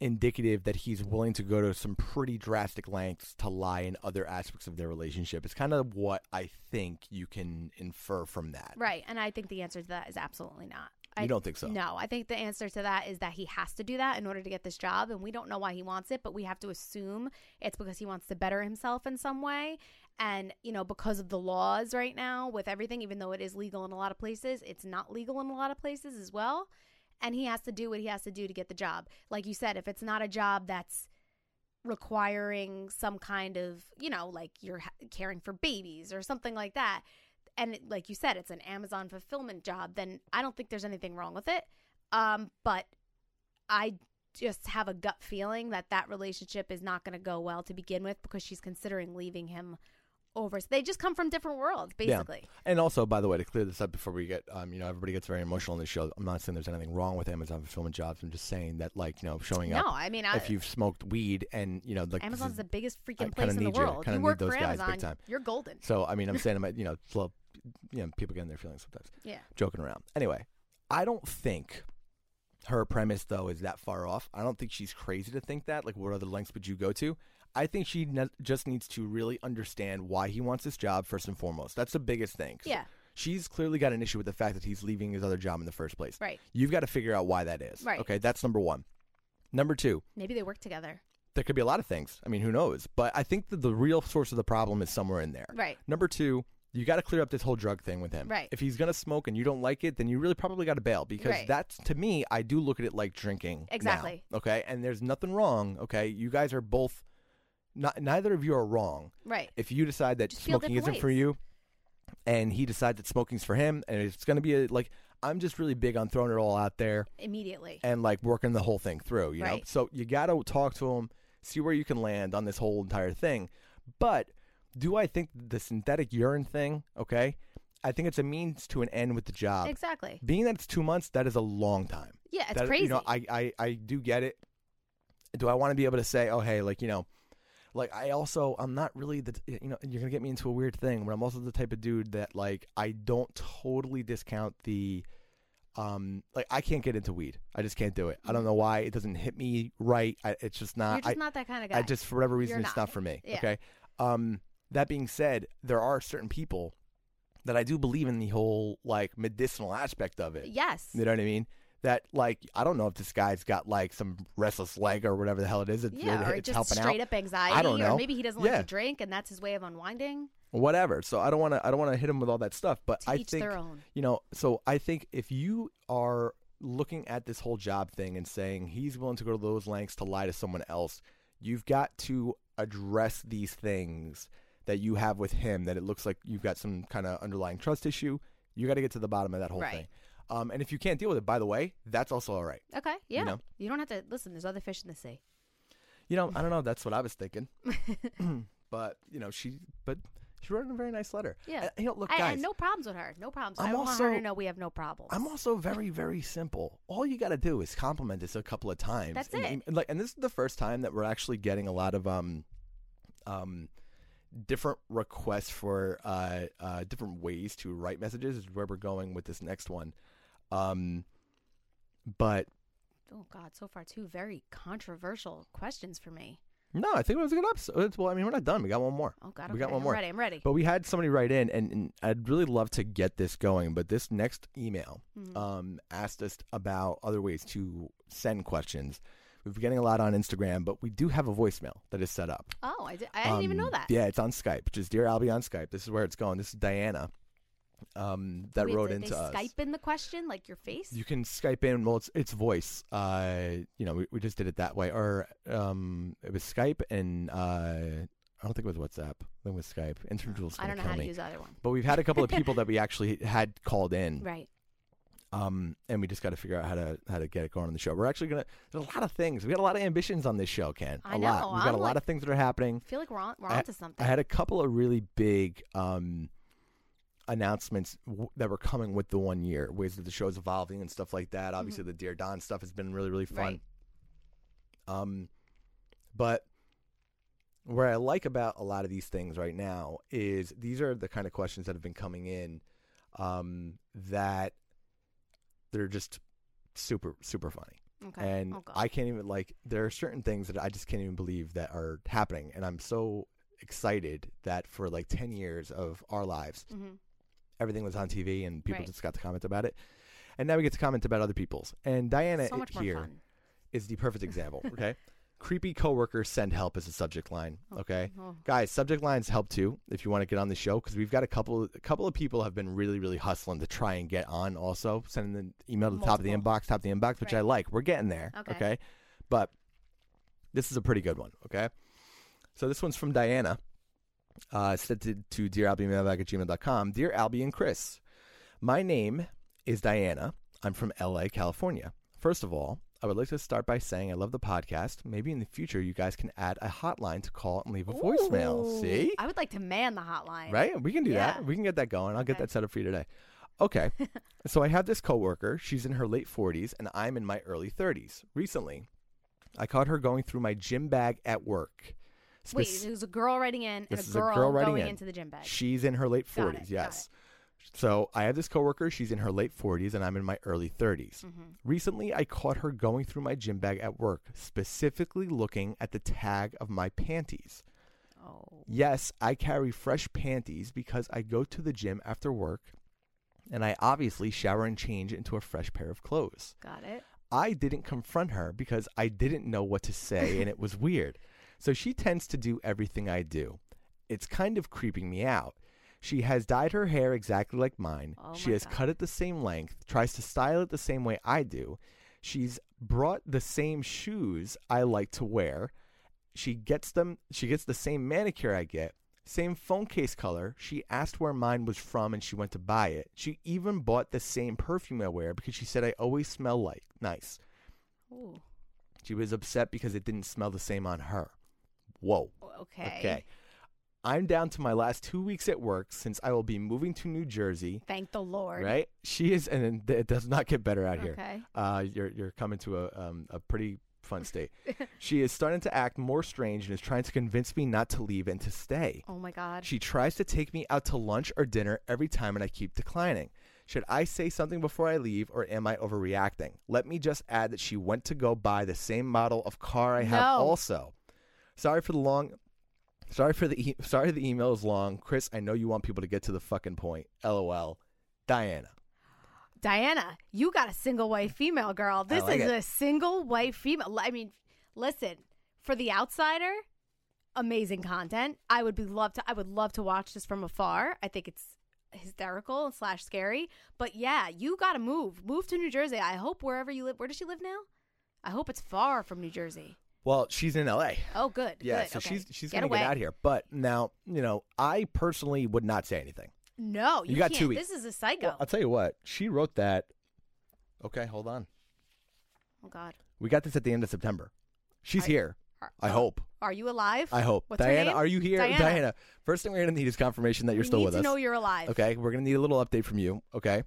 [SPEAKER 4] indicative that he's willing to go to some pretty drastic lengths to lie in other aspects of their relationship. It's kind of what I think you can infer from that.
[SPEAKER 6] Right. And I think the answer to that is absolutely not.
[SPEAKER 4] You
[SPEAKER 6] I
[SPEAKER 4] don't think so?
[SPEAKER 6] No, I think the answer to that is that he has to do that in order to get this job. And we don't know why he wants it, but we have to assume it's because he wants to better himself in some way. And, you know, because of the laws right now with everything, even though it is legal in a lot of places, it's not legal in a lot of places as well. And he has to do what he has to do to get the job. Like you said, if it's not a job that's requiring some kind of, you know, like you're caring for babies or something like that, and it- like you said, it's an Amazon fulfillment job, then I don't think there's anything wrong with it. Um, but I just have a gut feeling that that relationship is not going to go well to begin with because she's considering leaving him over. So they just come from different worlds, basically.
[SPEAKER 4] Yeah. And also, by the way, to clear this up before we get, um, you know, everybody gets very emotional on the show. I'm not saying there's anything wrong with Amazon fulfillment jobs. I'm just saying that, like, you know, showing up.
[SPEAKER 6] No, I mean, I-
[SPEAKER 4] if you've smoked weed and you know, like,
[SPEAKER 6] Amazon's
[SPEAKER 4] is-
[SPEAKER 6] the biggest freaking place in the
[SPEAKER 4] you.
[SPEAKER 6] world. You
[SPEAKER 4] need
[SPEAKER 6] work
[SPEAKER 4] those
[SPEAKER 6] for
[SPEAKER 4] guys
[SPEAKER 6] Amazon,
[SPEAKER 4] big time.
[SPEAKER 6] you're golden.
[SPEAKER 4] So I mean, I'm [laughs] saying, you know, you know, people get in their feelings sometimes.
[SPEAKER 6] Yeah.
[SPEAKER 4] Joking around. Anyway, I don't think her premise though is that far off. I don't think she's crazy to think that. Like, what other lengths would you go to? I think she ne- just needs to really understand why he wants this job first and foremost. That's the biggest thing.
[SPEAKER 6] Yeah.
[SPEAKER 4] She's clearly got an issue with the fact that he's leaving his other job in the first place.
[SPEAKER 6] Right.
[SPEAKER 4] You've got to figure out why that is.
[SPEAKER 6] Right.
[SPEAKER 4] Okay, that's number one. Number two,
[SPEAKER 6] Maybe they work together.
[SPEAKER 4] there could be a lot of things. I mean, who knows? But I think that the real source of the problem is somewhere in there.
[SPEAKER 6] Right.
[SPEAKER 4] Number two, you got to clear up this whole drug thing with him.
[SPEAKER 6] Right.
[SPEAKER 4] If he's gonna smoke and you don't like it, then you really probably got to bail because
[SPEAKER 6] Right.
[SPEAKER 4] that's to me, I do look at it like drinking. now,
[SPEAKER 6] Exactly.
[SPEAKER 4] okay. And there's nothing wrong. Okay. You guys are both. Not, neither of you are wrong.
[SPEAKER 6] Right.
[SPEAKER 4] If you decide that
[SPEAKER 6] Just feel
[SPEAKER 4] smoking
[SPEAKER 6] different
[SPEAKER 4] isn't for
[SPEAKER 6] ways.
[SPEAKER 4] you, and he decides that smoking's for him, and it's gonna be a, like, I'm just really big on throwing it all out there
[SPEAKER 6] Immediately.
[SPEAKER 4] and like working the whole thing through, you know?
[SPEAKER 6] Right.
[SPEAKER 4] So you got to talk to him, see where you can land on this whole entire thing. But do I think the synthetic urine thing, okay? I think it's a means to an end with the job.
[SPEAKER 6] Exactly.
[SPEAKER 4] Being that it's two months, that is a long time.
[SPEAKER 6] Yeah, it's
[SPEAKER 4] That-
[SPEAKER 6] crazy.
[SPEAKER 4] You know, I, I, I do get it. Do I want to be able to say, oh, hey, like, you know, like I also, I'm not really the, you know, you're going to get me into a weird thing, but I'm also the type of dude that, like, I don't totally discount the, um, like, I can't get into weed. I just can't do it. I don't know why. It doesn't hit me right. I, it's just not.
[SPEAKER 6] You're just
[SPEAKER 4] I,
[SPEAKER 6] not that kind of guy.
[SPEAKER 4] I just, for whatever reason,
[SPEAKER 6] You're
[SPEAKER 4] it's
[SPEAKER 6] not.
[SPEAKER 4] not for me.
[SPEAKER 6] Yeah.
[SPEAKER 4] Okay. Um, that being said, there are certain people that I do believe in the whole like medicinal aspect of it.
[SPEAKER 6] Yes.
[SPEAKER 4] You know what I mean? That like I don't know if this guy's got like some restless leg or whatever the hell it is. It,
[SPEAKER 6] Yeah,
[SPEAKER 4] it-
[SPEAKER 6] or
[SPEAKER 4] it's
[SPEAKER 6] just
[SPEAKER 4] helping
[SPEAKER 6] straight
[SPEAKER 4] out.
[SPEAKER 6] up anxiety.
[SPEAKER 4] I don't know.
[SPEAKER 6] Or maybe he doesn't like to drink and that's his way of unwinding.
[SPEAKER 4] whatever. So I don't want to I don't want to hit him with all that stuff, but
[SPEAKER 6] To
[SPEAKER 4] I think you know, so I think if you are looking at this whole job thing and saying he's willing to go to those lengths to lie to someone else, you've got to address these things that you have with him that it looks like you've got some kind of underlying trust issue. You got to get to the bottom of that whole
[SPEAKER 6] Right.
[SPEAKER 4] thing. Um, and if you can't deal with it, by the way, that's also all right.
[SPEAKER 6] Okay, yeah.
[SPEAKER 4] know?
[SPEAKER 6] You don't have to listen. There's other fish in the sea.
[SPEAKER 4] You know, I don't know. That's what I was thinking. [laughs] [clears throat] but you know, she but she wrote a very nice letter.
[SPEAKER 6] Yeah.
[SPEAKER 4] Uh, you know, look,
[SPEAKER 6] I, I
[SPEAKER 4] guys.
[SPEAKER 6] had no problems with her. No problems.
[SPEAKER 4] I'm
[SPEAKER 6] I want her
[SPEAKER 4] also-
[SPEAKER 6] to know we have no problems.
[SPEAKER 4] I'm also very, very simple. All you got to do is compliment us a couple of times.
[SPEAKER 6] That's
[SPEAKER 4] and,
[SPEAKER 6] it.
[SPEAKER 4] And, like, and this is the first time that we're actually getting a lot of um, um, different requests for uh, uh, different ways to write messages. Is where we're going with this next one. Um, but
[SPEAKER 6] oh God, so far two very controversial questions for me.
[SPEAKER 4] no, I think it was a good episode. It's- Well, I mean, we're not done. We got one more.
[SPEAKER 6] Oh God,
[SPEAKER 4] we got one
[SPEAKER 6] I'm
[SPEAKER 4] more.
[SPEAKER 6] ready. I'm ready.
[SPEAKER 4] But we had somebody write in, and, and I'd really love to get this going. But this next email
[SPEAKER 6] Mhm.
[SPEAKER 4] um, asked us about other ways to send questions. We've been getting a lot on Instagram, but we do have a voicemail that is set up.
[SPEAKER 6] oh, I, did, I didn't even know
[SPEAKER 4] Um,
[SPEAKER 6] that.
[SPEAKER 4] Yeah, it's on Skype, which is Dear Albie on Skype. This is where it's going. This is Diana um, that
[SPEAKER 6] Wait,
[SPEAKER 4] wrote
[SPEAKER 6] did
[SPEAKER 4] into
[SPEAKER 6] they
[SPEAKER 4] us.
[SPEAKER 6] Skype in the question, like your face.
[SPEAKER 4] You can Skype in. Well, it's it's voice. Uh, you know, we, we just did it that way, or um, it was Skype and uh, I don't think it was WhatsApp. I think it was Skype. Interjewel's
[SPEAKER 6] I
[SPEAKER 4] gonna
[SPEAKER 6] don't know how to use either one.
[SPEAKER 4] But we've had a couple of people that we [laughs] actually had called in,
[SPEAKER 6] Right.
[SPEAKER 4] um, and we just got to figure out how to how to get it going on the show. We're actually gonna. There's a lot of things. We got a lot of ambitions on this show, Ken.
[SPEAKER 6] I
[SPEAKER 4] a
[SPEAKER 6] know,
[SPEAKER 4] lot. We've got
[SPEAKER 6] I'm
[SPEAKER 4] a lot
[SPEAKER 6] like-
[SPEAKER 4] of things that are happening.
[SPEAKER 6] I feel like we're on, we're
[SPEAKER 4] I-
[SPEAKER 6] onto something.
[SPEAKER 4] I had a couple of really big um, announcements w- that were coming with the one year, ways that the show's evolving and stuff like that. Obviously, the Dear Don stuff has been really, really fun.
[SPEAKER 6] Right.
[SPEAKER 4] Um, but where I like about a lot of these things right now is these are the kind of questions that have been coming in um, that they're just super, super funny.
[SPEAKER 6] okay.
[SPEAKER 4] And
[SPEAKER 6] oh,
[SPEAKER 4] I can't even like there are certain things that I just can't even believe that are happening and I'm so excited that for like 10 years of our lives
[SPEAKER 6] Mhm.
[SPEAKER 4] Everything was on TV and people
[SPEAKER 6] Right.
[SPEAKER 4] just got to comment about it. And now we get to comment about other people's. And Diana
[SPEAKER 6] so much more
[SPEAKER 4] here
[SPEAKER 6] fun.
[SPEAKER 4] is the perfect example, [laughs] okay? Creepy coworkers send help as a subject line, oh, okay?
[SPEAKER 6] Oh.
[SPEAKER 4] Guys, subject lines help too if you want to get on the show because we've got a couple a couple of people have been really really hustling to try and get on also sending an email to the top of the inbox, top of the inbox, which I like. We're getting there,
[SPEAKER 6] Okay.
[SPEAKER 4] okay? But this is a pretty good one, okay? So this one's from Diana. Uh, sent to, to dearalbiemailbag at gmail.com. Dear Albie and Chris, my name is Diana. I'm from LA, California. First of all, I would like to start by saying I love the podcast. Maybe in the future you guys can add a hotline to call and leave a voicemail. See?
[SPEAKER 6] I would like to man the hotline.
[SPEAKER 4] Right? We can do
[SPEAKER 6] Yeah.
[SPEAKER 4] that. We can get that going. I'll get
[SPEAKER 6] Okay.
[SPEAKER 4] that set up for you today. Okay. [laughs] so I have this coworker. She's in her late 40s and I'm in my early 30s. Recently, I caught her going through my gym bag at work.
[SPEAKER 6] Wait, there's a girl writing in and a
[SPEAKER 4] is a
[SPEAKER 6] girl,
[SPEAKER 4] girl writing
[SPEAKER 6] going
[SPEAKER 4] in.
[SPEAKER 6] into the gym bag.
[SPEAKER 4] She's in her late
[SPEAKER 6] Got
[SPEAKER 4] 40s,
[SPEAKER 6] it,
[SPEAKER 4] yes. So I have this coworker. She's in her late 40s, and I'm in my early 30s.
[SPEAKER 6] Mm-hmm.
[SPEAKER 4] Recently, I caught her going through my gym bag at work, specifically looking at the tag of my panties.
[SPEAKER 6] Oh.
[SPEAKER 4] Yes, I carry fresh panties because I go to the gym after work, and I obviously shower and change into a fresh pair of clothes.
[SPEAKER 6] Got it.
[SPEAKER 4] I didn't confront her because I didn't know what to say and it was weird. So she tends to do everything I do. It's kind of creeping me out. She has dyed her hair exactly like mine.
[SPEAKER 6] Oh
[SPEAKER 4] she
[SPEAKER 6] my
[SPEAKER 4] has
[SPEAKER 6] God.
[SPEAKER 4] cut it the same length, tries to style it the same way I do. She's brought the same shoes I like to wear. She gets them she gets the same manicure I get. Same phone case color. She asked where mine was from and she went to buy it. She even bought the same perfume I wear because she said I always smell like nice.
[SPEAKER 6] Ooh.
[SPEAKER 4] She was upset because it didn't smell the same on her. Whoa.
[SPEAKER 6] Okay.
[SPEAKER 4] Okay. I'm down to my last two weeks at work since I will be moving to New Jersey.
[SPEAKER 6] Thank the Lord.
[SPEAKER 4] Right? She is, and it does not get better out here.
[SPEAKER 6] Okay.
[SPEAKER 4] Uh, you're you're coming to a um, a pretty fun state. [laughs] she is starting to act more strange and is trying to convince me not to leave and to stay.
[SPEAKER 6] Oh my God.
[SPEAKER 4] She tries to take me out to lunch or dinner every time, and I keep declining. Should I say something before I leave, or am I overreacting? Let me just add that she went to go buy the same model of car I have
[SPEAKER 6] No.
[SPEAKER 4] also. Sorry for the long. Sorry for the e- [laughs] sorry the email is long, Chris. I know you want people to get to the fucking point. LOL, Diana.
[SPEAKER 6] Diana, you got a single white female girl. This
[SPEAKER 4] like
[SPEAKER 6] is
[SPEAKER 4] it.
[SPEAKER 6] a single white female. I mean, listen, for the outsider, amazing content. I would be love to. I would love to watch this from afar. I think it's hysterical slash scary. But yeah, you got to move. Move to New Jersey. I hope wherever you live. Where does she live now? I hope it's far from New Jersey.
[SPEAKER 4] Well, she's in L.A.
[SPEAKER 6] Oh, good.
[SPEAKER 4] Yeah,
[SPEAKER 6] good.
[SPEAKER 4] so
[SPEAKER 6] okay.
[SPEAKER 4] she's she's
[SPEAKER 6] Get
[SPEAKER 4] gonna
[SPEAKER 6] away.
[SPEAKER 4] get out here. But now, you know, I personally would not say anything.
[SPEAKER 6] No, you,
[SPEAKER 4] You got
[SPEAKER 6] can't.
[SPEAKER 4] two weeks.
[SPEAKER 6] This is a psycho.
[SPEAKER 4] Well, I'll tell you what. She wrote that. Okay, hold on.
[SPEAKER 6] oh God.
[SPEAKER 4] We got this at the end of September. She's
[SPEAKER 6] Are-
[SPEAKER 4] here.
[SPEAKER 6] are-
[SPEAKER 4] I hope.
[SPEAKER 6] Are you alive?
[SPEAKER 4] I hope.
[SPEAKER 6] What's
[SPEAKER 4] Diana,
[SPEAKER 6] name?
[SPEAKER 4] are you here?
[SPEAKER 6] Diana.
[SPEAKER 4] First thing we're gonna need is confirmation that you're
[SPEAKER 6] We
[SPEAKER 4] still
[SPEAKER 6] need
[SPEAKER 4] with
[SPEAKER 6] to
[SPEAKER 4] us.
[SPEAKER 6] know you're alive.
[SPEAKER 4] Okay, we're gonna need a little update from you. Okay.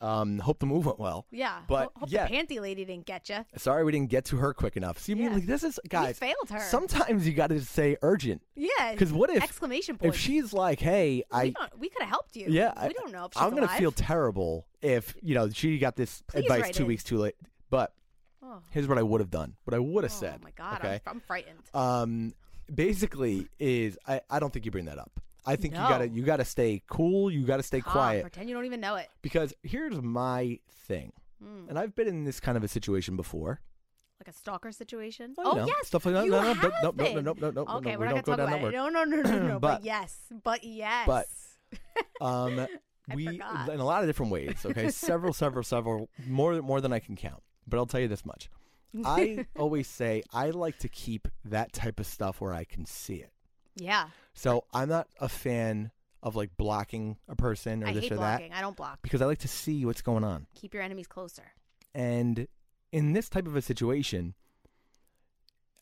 [SPEAKER 4] Um, hope the move went well.
[SPEAKER 6] Yeah.
[SPEAKER 4] But
[SPEAKER 6] Ho- hope
[SPEAKER 4] yeah.
[SPEAKER 6] the panty lady didn't get you.
[SPEAKER 4] Sorry we didn't get to her quick enough. See, I mean,
[SPEAKER 6] Yeah.
[SPEAKER 4] like, this is guys.
[SPEAKER 6] failed her.
[SPEAKER 4] Sometimes you got to say urgent.
[SPEAKER 6] Yeah.
[SPEAKER 4] Because what if
[SPEAKER 6] exclamation point?
[SPEAKER 4] if she's like, "Hey, I
[SPEAKER 6] we, we could have helped you.
[SPEAKER 4] yeah,
[SPEAKER 6] we
[SPEAKER 4] I,
[SPEAKER 6] don't know if she's
[SPEAKER 4] I'm gonna feel terrible if you know she got this
[SPEAKER 6] Please
[SPEAKER 4] advice two
[SPEAKER 6] in.
[SPEAKER 4] weeks too late. But
[SPEAKER 6] Oh.
[SPEAKER 4] here's what I would have done. What I would have
[SPEAKER 6] Oh
[SPEAKER 4] said.
[SPEAKER 6] Oh my god,
[SPEAKER 4] Okay.
[SPEAKER 6] I'm, I'm frightened.
[SPEAKER 4] Um, basically, is I, I don't think you bring that up. I think you gotta you gotta stay cool. You gotta stay
[SPEAKER 6] Calm,
[SPEAKER 4] quiet
[SPEAKER 6] Pretend you don't even know it.
[SPEAKER 4] because here's my thing,
[SPEAKER 6] Mm.
[SPEAKER 4] and I've been in this kind of a situation before.
[SPEAKER 6] Like a stalker situation.
[SPEAKER 4] Well, you
[SPEAKER 6] oh
[SPEAKER 4] know,
[SPEAKER 6] yes,
[SPEAKER 4] stuff like that.
[SPEAKER 6] You
[SPEAKER 4] No, no,
[SPEAKER 6] have
[SPEAKER 4] but no, no, no,
[SPEAKER 6] been.
[SPEAKER 4] no, no, no, no,
[SPEAKER 6] Okay,
[SPEAKER 4] we
[SPEAKER 6] we're
[SPEAKER 4] don't go
[SPEAKER 6] gonna talk
[SPEAKER 4] down
[SPEAKER 6] about
[SPEAKER 4] that
[SPEAKER 6] it. No, no, no, [clears throat] no, no. but,
[SPEAKER 4] But-
[SPEAKER 6] yes, but yes.
[SPEAKER 4] but, Um, [laughs] we
[SPEAKER 6] forgot.
[SPEAKER 4] in a lot of different ways. Okay, several, several, several more more than I can count. But I'll tell you this much: I [laughs] always say I like to keep that type of stuff where I can see it.
[SPEAKER 6] yeah,
[SPEAKER 4] So I'm not a fan of like blocking a person or
[SPEAKER 6] I
[SPEAKER 4] this
[SPEAKER 6] hate
[SPEAKER 4] or
[SPEAKER 6] blocking.
[SPEAKER 4] that
[SPEAKER 6] I don't block.
[SPEAKER 4] because I like to see what's going on.
[SPEAKER 6] Keep your enemies closer.
[SPEAKER 4] And in this type of a situation,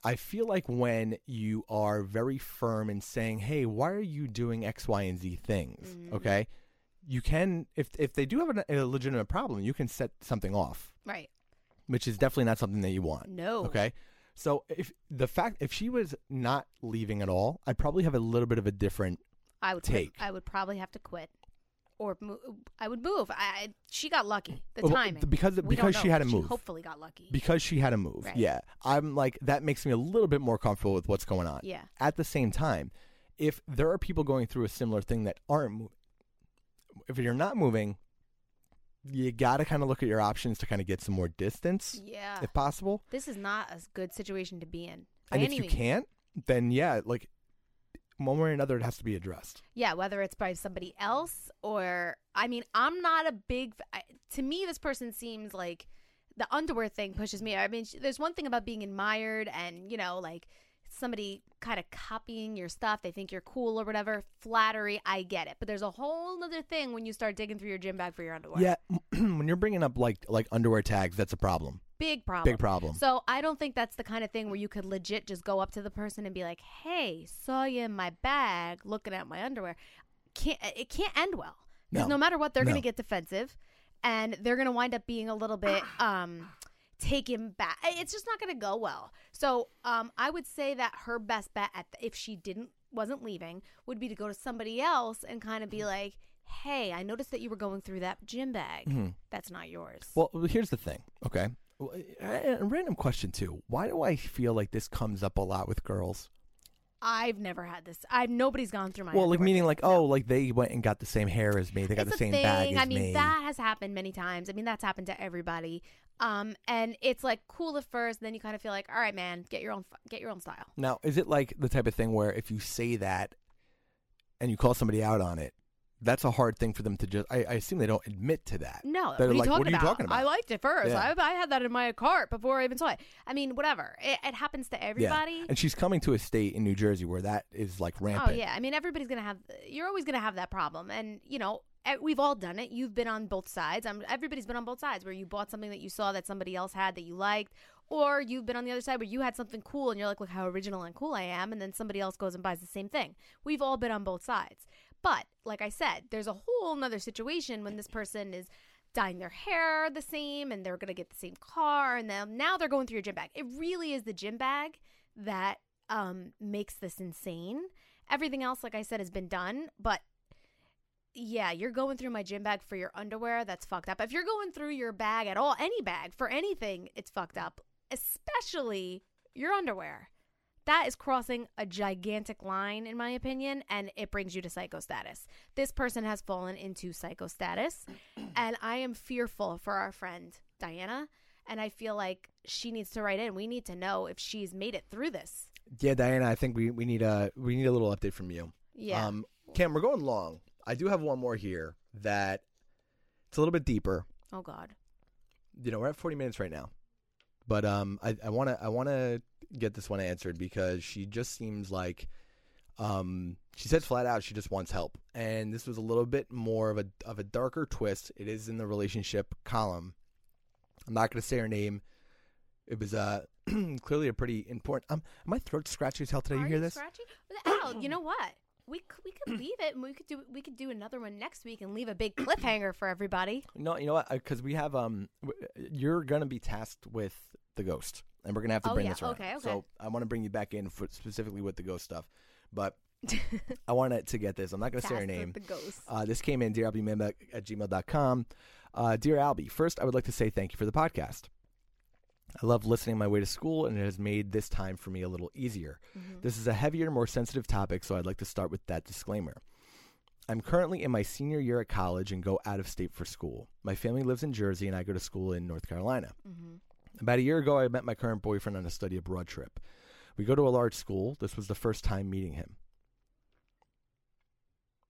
[SPEAKER 4] I feel like when you are very firm in saying, "Hey, why are you doing X, Y, and Z things?"
[SPEAKER 6] Mhm.
[SPEAKER 4] Okay, you can if if they do have an, a legitimate problem, you can set something off,
[SPEAKER 6] Right.
[SPEAKER 4] which is definitely not something that you want.
[SPEAKER 6] No.
[SPEAKER 4] Okay. So if the fact if she was not leaving at all, I'd probably have a little bit of a different
[SPEAKER 6] I would
[SPEAKER 4] take.
[SPEAKER 6] I would probably have to quit, or mo- I would move. I, she got lucky. The
[SPEAKER 4] Well,
[SPEAKER 6] timing
[SPEAKER 4] because-
[SPEAKER 6] We
[SPEAKER 4] because she had to move.
[SPEAKER 6] hopefully got lucky.
[SPEAKER 4] because she had to move.
[SPEAKER 6] Right.
[SPEAKER 4] Yeah. I'm like that makes me a little bit more comfortable with what's going on.
[SPEAKER 6] Yeah.
[SPEAKER 4] At the same time, if there are people going through a similar thing that aren't moving, if you're not moving, you got to kind of look at your options to kind of get some more distance
[SPEAKER 6] Yeah.
[SPEAKER 4] if possible.
[SPEAKER 6] This is not a good situation to be in.
[SPEAKER 4] And if you
[SPEAKER 6] means.
[SPEAKER 4] can't, then yeah, like one way or another, it has to be addressed.
[SPEAKER 6] Yeah, whether it's by somebody else or I mean, I'm not a big I, to me this person seems like the underwear thing pushes me. I mean, there's one thing about being admired and, you know, like somebody kind of copying your stuff, they think you're cool or whatever. Flattery, I get it. But there's a whole other thing when you start digging through your gym bag for your underwear.
[SPEAKER 4] Yeah, [clears throat] when you're bringing up like like underwear tags, that's a problem.
[SPEAKER 6] Big problem.
[SPEAKER 4] Big problem.
[SPEAKER 6] So I don't think that's the kind of thing where you could legit just go up to the person and be like, "Hey, saw you in my bag, looking at my underwear." Can't it can't end well because
[SPEAKER 4] No.
[SPEAKER 6] no. matter what, they're
[SPEAKER 4] No.
[SPEAKER 6] gonna get defensive, and they're gonna wind up being a little bit um taken back. It's just not gonna go well. So um, I would say that her best bet at the, if she didn't wasn't leaving would be to go to somebody else and kind of be like. Hey, I noticed that you were going through that gym bag.
[SPEAKER 4] Mhm.
[SPEAKER 6] That's not yours.
[SPEAKER 4] Well, here's the thing, okay? A random question too. Why do I feel like this comes up a lot with girls?
[SPEAKER 6] I've never had this. I've nobody's gone through my.
[SPEAKER 4] well, like meaning like, oh, like they went and got the same hair as me. They got
[SPEAKER 6] it's
[SPEAKER 4] the same
[SPEAKER 6] thing.
[SPEAKER 4] bag as
[SPEAKER 6] I mean,
[SPEAKER 4] me.
[SPEAKER 6] that has happened many times. I mean, that's happened to everybody. Um, and it's like cool at first, then you kind of feel like, all right, man, get your own, get your own style.
[SPEAKER 4] Now, is it like the type of thing where if you say that and you call somebody out on it, that's a hard thing for them to just. I, I assume they don't admit to that.
[SPEAKER 6] No,
[SPEAKER 4] They're
[SPEAKER 6] what are you
[SPEAKER 4] like,
[SPEAKER 6] talking
[SPEAKER 4] what are you
[SPEAKER 6] about?
[SPEAKER 4] talking about?
[SPEAKER 6] I liked it first.
[SPEAKER 4] Yeah.
[SPEAKER 6] I, I had that in my cart before I even saw it. I mean, whatever. It, it happens to everybody.
[SPEAKER 4] Yeah. And she's coming to a state in New Jersey where that is like oh, rampant.
[SPEAKER 6] Oh yeah, I mean everybody's gonna have. You're always gonna have that problem, and you know we've all done it. You've been on both sides. I'm, everybody's been on both sides where you bought something that you saw that somebody else had that you liked, or you've been on the other side where you had something cool and you're like, look how original and cool I am, and then somebody else goes and buys the same thing. We've all been on both sides. But like I said, there's a whole nother situation when this person is dyeing their hair the same and they're gonna get the same car and then now they're going through your gym bag. It really is the gym bag that um makes this insane. Everything else, like I said, has been done, but yeah, you're going through my gym bag for your underwear. That's fucked up. If you're going through your bag at all, any bag for anything, it's fucked up, especially your underwear. That is crossing a gigantic line, in my opinion, and it brings you to psycho status. This person has fallen into psycho status, and I am fearful for our friend Diana. And I feel like she needs to write in. We need to know if she's made it through this.
[SPEAKER 4] Yeah, Diana, I think we, we need a we need a little update from you.
[SPEAKER 6] Yeah.
[SPEAKER 4] Um, Cam, we're going long. I do have one more here that it's a little bit deeper.
[SPEAKER 6] oh God.
[SPEAKER 4] You know, we're at 40 minutes right now, but um, I I want to I want to get this one answered because she just seems like, um, she said flat out she just wants help, and this was a little bit more of a of a darker twist. It is in the relationship column. I'm not going to say her name. It was uh [clears throat] clearly a pretty important. Um, my throat scratchy as hell today.
[SPEAKER 6] Are
[SPEAKER 4] you hear this?
[SPEAKER 6] Scratchy? Al, you know what? We c- we could leave it, and we could do we could do another one next week and leave a big cliffhanger for everybody.
[SPEAKER 4] No, you know what? Because we have um, w- you're gonna be tasked with the ghost, and we're gonna have to
[SPEAKER 6] Oh,
[SPEAKER 4] bring
[SPEAKER 6] yeah.
[SPEAKER 4] this around.
[SPEAKER 6] Okay, okay.
[SPEAKER 4] So I want to bring you back in for specifically with the ghost stuff, but [laughs] I wanted to get this. I'm not gonna say her
[SPEAKER 6] Tasked with
[SPEAKER 4] name.
[SPEAKER 6] the ghost.
[SPEAKER 4] Uh, this came in dear albie at gmail.com. Uh, dear Albie, first I would like to say thank you for the podcast. I love listening my way to school, and it has made this time for me a little easier. Mm-hmm. This is a heavier, more sensitive topic, so I'd like to start with that disclaimer. I'm currently in my senior year at college and go out of state for school. My family lives in Jersey, and I go to school in North Carolina. Mm-hmm. About a year ago, I met my current boyfriend on a study abroad trip. We go to a large school. This was the first time meeting him.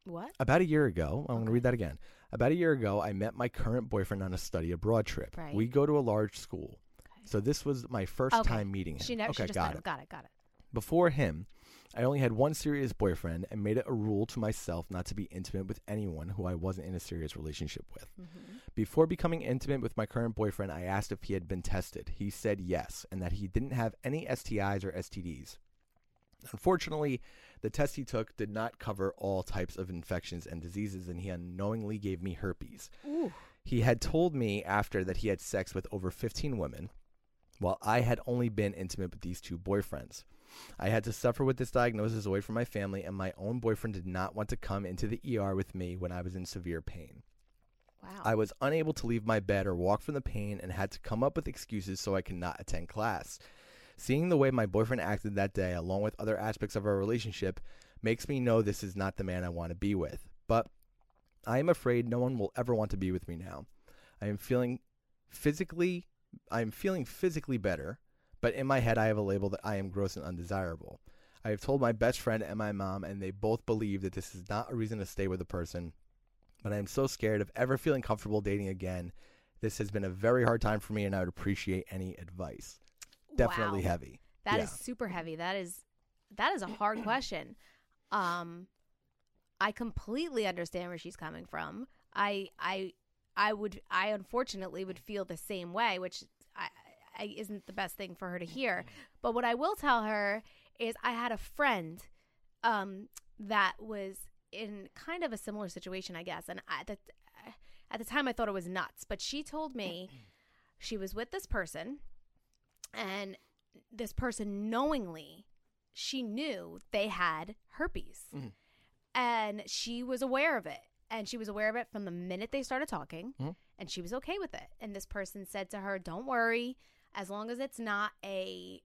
[SPEAKER 6] What?
[SPEAKER 4] About a year ago, I'm going to read that again. About a year ago, I met my current boyfriend on a study abroad trip.
[SPEAKER 6] Right.
[SPEAKER 4] We go to a large school. So this was my first
[SPEAKER 6] Okay.
[SPEAKER 4] time meeting him.
[SPEAKER 6] She never.
[SPEAKER 4] okay,
[SPEAKER 6] she just
[SPEAKER 4] got it.
[SPEAKER 6] Got it. Got it.
[SPEAKER 4] Before him, I only had one serious boyfriend and made it a rule to myself not to be intimate with anyone who I wasn't in a serious relationship with. Mm-hmm. Before becoming intimate with my current boyfriend, I asked if he had been tested. He said yes, and that he didn't have any STIs or STDs. Unfortunately, the test he took did not cover all types of infections and diseases, and he unknowingly gave me herpes. He had told me after that he had sex with over 15 women, while I had only been intimate with these two boyfriends. I had to suffer with this diagnosis away from my family, and my own boyfriend did not want to come into the ER with me when I was in severe pain.
[SPEAKER 6] Wow.
[SPEAKER 4] I was unable to leave my bed or walk from the pain and had to come up with excuses so I could not attend class. Seeing the way my boyfriend acted that day, along with other aspects of our relationship, makes me know this is not the man I want to be with. But I am afraid no one will ever want to be with me now. I am feeling physically I am feeling physically better, but in my head I have a label that I am gross and undesirable. I have told my best friend and my mom and they both believe that this is not a reason to stay with a person, but I am so scared of ever feeling comfortable dating again. This has been a very hard time for me and I would appreciate any advice. Definitely
[SPEAKER 6] Wow.
[SPEAKER 4] heavy.
[SPEAKER 6] That is
[SPEAKER 4] Yeah.
[SPEAKER 6] super heavy. That is that is a hard question. Um I completely understand where she's coming from. I I I would I unfortunately would feel the same way, which I, I isn't the best thing for her to hear. But what I will tell her is I had a friend um that was in kind of a similar situation, I guess. And at the at the time I thought it was nuts, but she told me she was with this person and this person knowingly she knew they had herpes
[SPEAKER 4] Mhm.
[SPEAKER 6] and she was aware of it and she was aware of it from the minute they started talking
[SPEAKER 4] Mhm.
[SPEAKER 6] and she was okay with it and this person said to her don't worry as long as it's not a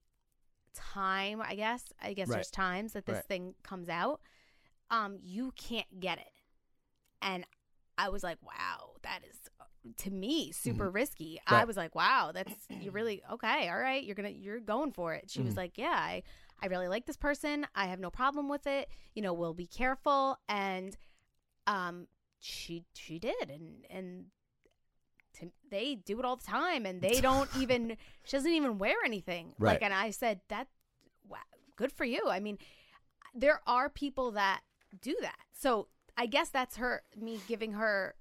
[SPEAKER 6] time i guess i guess
[SPEAKER 4] Right.
[SPEAKER 6] there's times that this
[SPEAKER 4] Right.
[SPEAKER 6] thing comes out um you can't get it and i was like wow that is to me super risky i
[SPEAKER 4] Mm-hmm. Right.
[SPEAKER 6] was like wow that's you're really [clears throat] okay all right you're gonna you're going for it she was
[SPEAKER 4] Mhm.
[SPEAKER 6] like yeah i i really like this person i have no problem with it you know we'll be careful and um she she did. And and to, they do it all the time and they don't [laughs] even she doesn't even wear anything.
[SPEAKER 4] Right.
[SPEAKER 6] like and i said that wow, good for you. I mean there are people that do that. So i guess that's her me giving her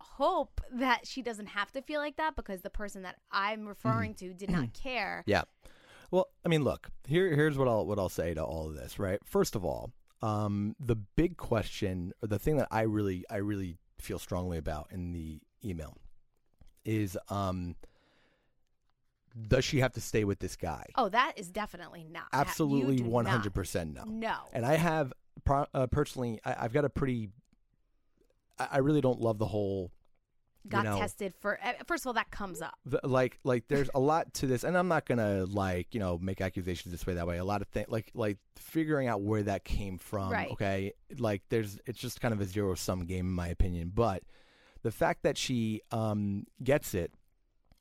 [SPEAKER 6] hope that she doesn't have to feel like that because the person that i'm referring to did not care.
[SPEAKER 4] Yeah. Well, I mean, look, here here's what I'll what I'll say to all of this, right? First of all, um, the big question or the thing that I really I really feel strongly about in the email is um does she have to stay with this guy?
[SPEAKER 6] oh that is definitely not
[SPEAKER 4] Absolutely one hundred percent no.
[SPEAKER 6] no
[SPEAKER 4] And I have uh, personally I, I've got a pretty I, I really don't love the whole you
[SPEAKER 6] got
[SPEAKER 4] know,
[SPEAKER 6] tested for eh, first of all that comes up
[SPEAKER 4] the, like like there's a lot to this and i'm not gonna like you know make accusations this way that way a lot of things like like figuring out where that came from
[SPEAKER 6] Right.
[SPEAKER 4] okay like there's it's just kind of a zero sum game in my opinion but the fact that she um gets it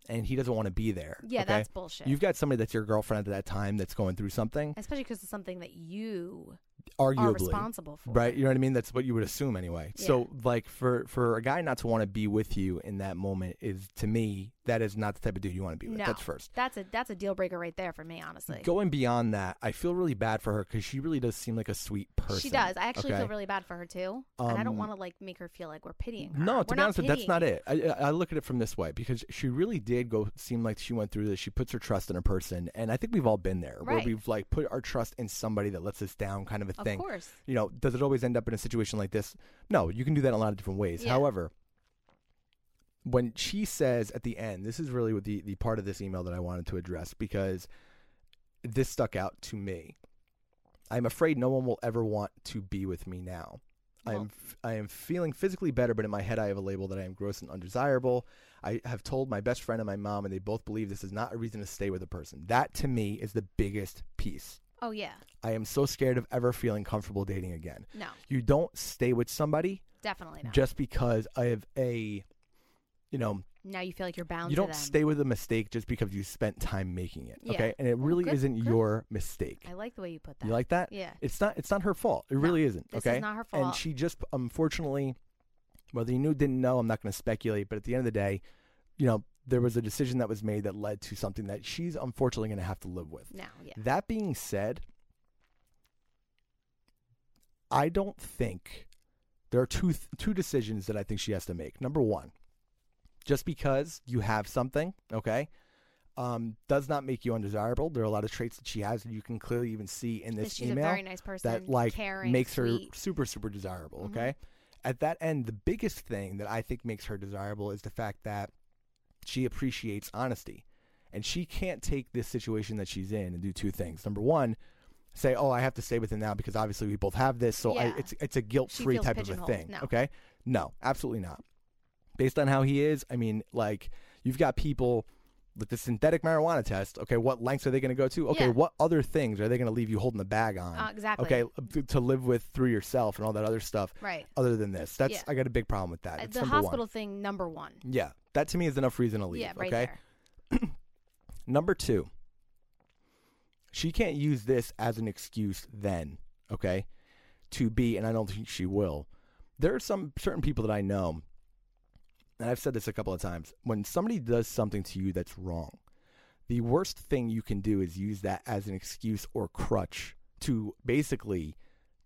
[SPEAKER 4] and he doesn't want to be there.
[SPEAKER 6] Yeah,
[SPEAKER 4] okay?
[SPEAKER 6] that's bullshit.
[SPEAKER 4] You've got somebody that's your girlfriend at that time that's going through something,
[SPEAKER 6] Especially because it's something that you
[SPEAKER 4] arguably
[SPEAKER 6] responsible for.
[SPEAKER 4] Right, you know what I mean. That's what you would assume anyway. So, like for for a guy not to want to be with you in that moment is to me that is not the type of dude you want to be with.
[SPEAKER 6] No,
[SPEAKER 4] That's first.
[SPEAKER 6] That's a that's a deal breaker right there for me, honestly.
[SPEAKER 4] Going beyond that, I feel really bad for her because she really does seem like a sweet person.
[SPEAKER 6] She does. I actually
[SPEAKER 4] okay?
[SPEAKER 6] feel really bad for her too, and I don't
[SPEAKER 4] Um,
[SPEAKER 6] want to like make her feel like we're pitying her.
[SPEAKER 4] No,
[SPEAKER 6] We're
[SPEAKER 4] be honest, with that's not it. I, I look at it from this way because she really did go seem like she went through this. She puts her trust in a person, and I think we've all been there where we've like put our trust in somebody that lets us down, kind of a
[SPEAKER 6] Of
[SPEAKER 4] thing.
[SPEAKER 6] course.
[SPEAKER 4] You know, does it always end up in a situation like this? No, you can do that in a lot of different ways.
[SPEAKER 6] Yeah.
[SPEAKER 4] However, when she says at the end, this is really what the the part of this email that I wanted to address because this stuck out to me. I'm afraid no one will ever want to be with me now. I am I am feeling physically better, but in my head I have a label that I am gross and undesirable. I have told my best friend and my mom, and they both believe this is not a reason to stay with a person. That to me is the biggest piece.
[SPEAKER 6] Oh yeah,
[SPEAKER 4] I am so scared of ever feeling comfortable dating again.
[SPEAKER 6] no,
[SPEAKER 4] You don't stay with somebody
[SPEAKER 6] definitely not.
[SPEAKER 4] just because of a, you know,
[SPEAKER 6] now you feel like you're bound.
[SPEAKER 4] you don't stay with a mistake just because you spent time making it.
[SPEAKER 6] Yeah.
[SPEAKER 4] Okay, and it really
[SPEAKER 6] good-
[SPEAKER 4] isn't
[SPEAKER 6] good.
[SPEAKER 4] your mistake.
[SPEAKER 6] I like the way you put that.
[SPEAKER 4] You like that?
[SPEAKER 6] Yeah.
[SPEAKER 4] It's not. It's not her fault. It really isn't.
[SPEAKER 6] this is
[SPEAKER 4] Okay.
[SPEAKER 6] not her fault.
[SPEAKER 4] And
[SPEAKER 6] fault.
[SPEAKER 4] she just, unfortunately, whether you knew, didn't know, I'm not going to speculate. But at the end of the day, you know, there was a decision that was made that led to something that she's unfortunately going to have to live with.
[SPEAKER 6] Now, yeah.
[SPEAKER 4] That being said, I don't think there are two th- two decisions that I think she has to make. Number one, just because you have something, okay, um, does not make you undesirable. There are a lot of traits that she has that you can clearly even see in this
[SPEAKER 6] She's a
[SPEAKER 4] email
[SPEAKER 6] very nice person,
[SPEAKER 4] that like
[SPEAKER 6] caring,
[SPEAKER 4] makes her
[SPEAKER 6] sweet.
[SPEAKER 4] super super desirable.
[SPEAKER 6] Mhm.
[SPEAKER 4] Okay, at that end, the biggest thing that I think makes her desirable is the fact that she appreciates honesty, and she can't take this situation that she's in and do two things. Number one. Say, oh, I have to stay with him now because obviously we both have this, so I, it's it's a guilt free type of a thing.
[SPEAKER 6] No.
[SPEAKER 4] Okay, no, absolutely not. Based on how he is, I mean, like you've got people with the synthetic marijuana test. Okay, what lengths are they going to go to? Okay,
[SPEAKER 6] Yeah.
[SPEAKER 4] what other things are they going to leave you holding the bag on?
[SPEAKER 6] Uh, exactly.
[SPEAKER 4] Okay, to- to live with through yourself and all that other stuff.
[SPEAKER 6] Right.
[SPEAKER 4] Other than this, that's
[SPEAKER 6] Yeah.
[SPEAKER 4] I got a big problem with that.
[SPEAKER 6] Uh,
[SPEAKER 4] It's
[SPEAKER 6] the hospital
[SPEAKER 4] one.
[SPEAKER 6] thing, number one.
[SPEAKER 4] Yeah, that to me is enough reason to leave.
[SPEAKER 6] Yeah, right
[SPEAKER 4] okay.
[SPEAKER 6] there. [clears throat]
[SPEAKER 4] Number two, she can't use this as an excuse then, okay, to be, and I don't think she will. There are some certain people that I know, and I've said this a couple of times. When somebody does something to you that's wrong, the worst thing you can do is use that as an excuse or crutch to basically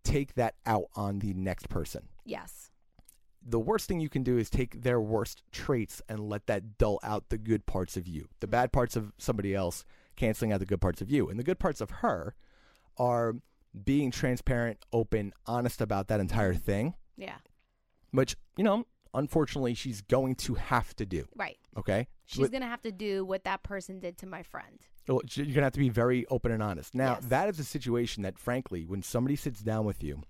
[SPEAKER 4] take that out on the next person
[SPEAKER 6] Yes.
[SPEAKER 4] The worst thing you can do is take their worst traits and let that dull out the good parts of you. The bad parts of somebody else canceling out the good parts of you. And the good parts of her are being transparent, open, honest about that entire thing,
[SPEAKER 6] Yeah.
[SPEAKER 4] which, you know, unfortunately she's going to have to do.
[SPEAKER 6] Right.
[SPEAKER 4] Okay?
[SPEAKER 6] She's
[SPEAKER 4] With-
[SPEAKER 6] gonna have to do what that person did to my friend.
[SPEAKER 4] Well, You're going to have to be very open and honest. Now,
[SPEAKER 6] Yes.
[SPEAKER 4] that is a situation that, frankly, when somebody sits down with you,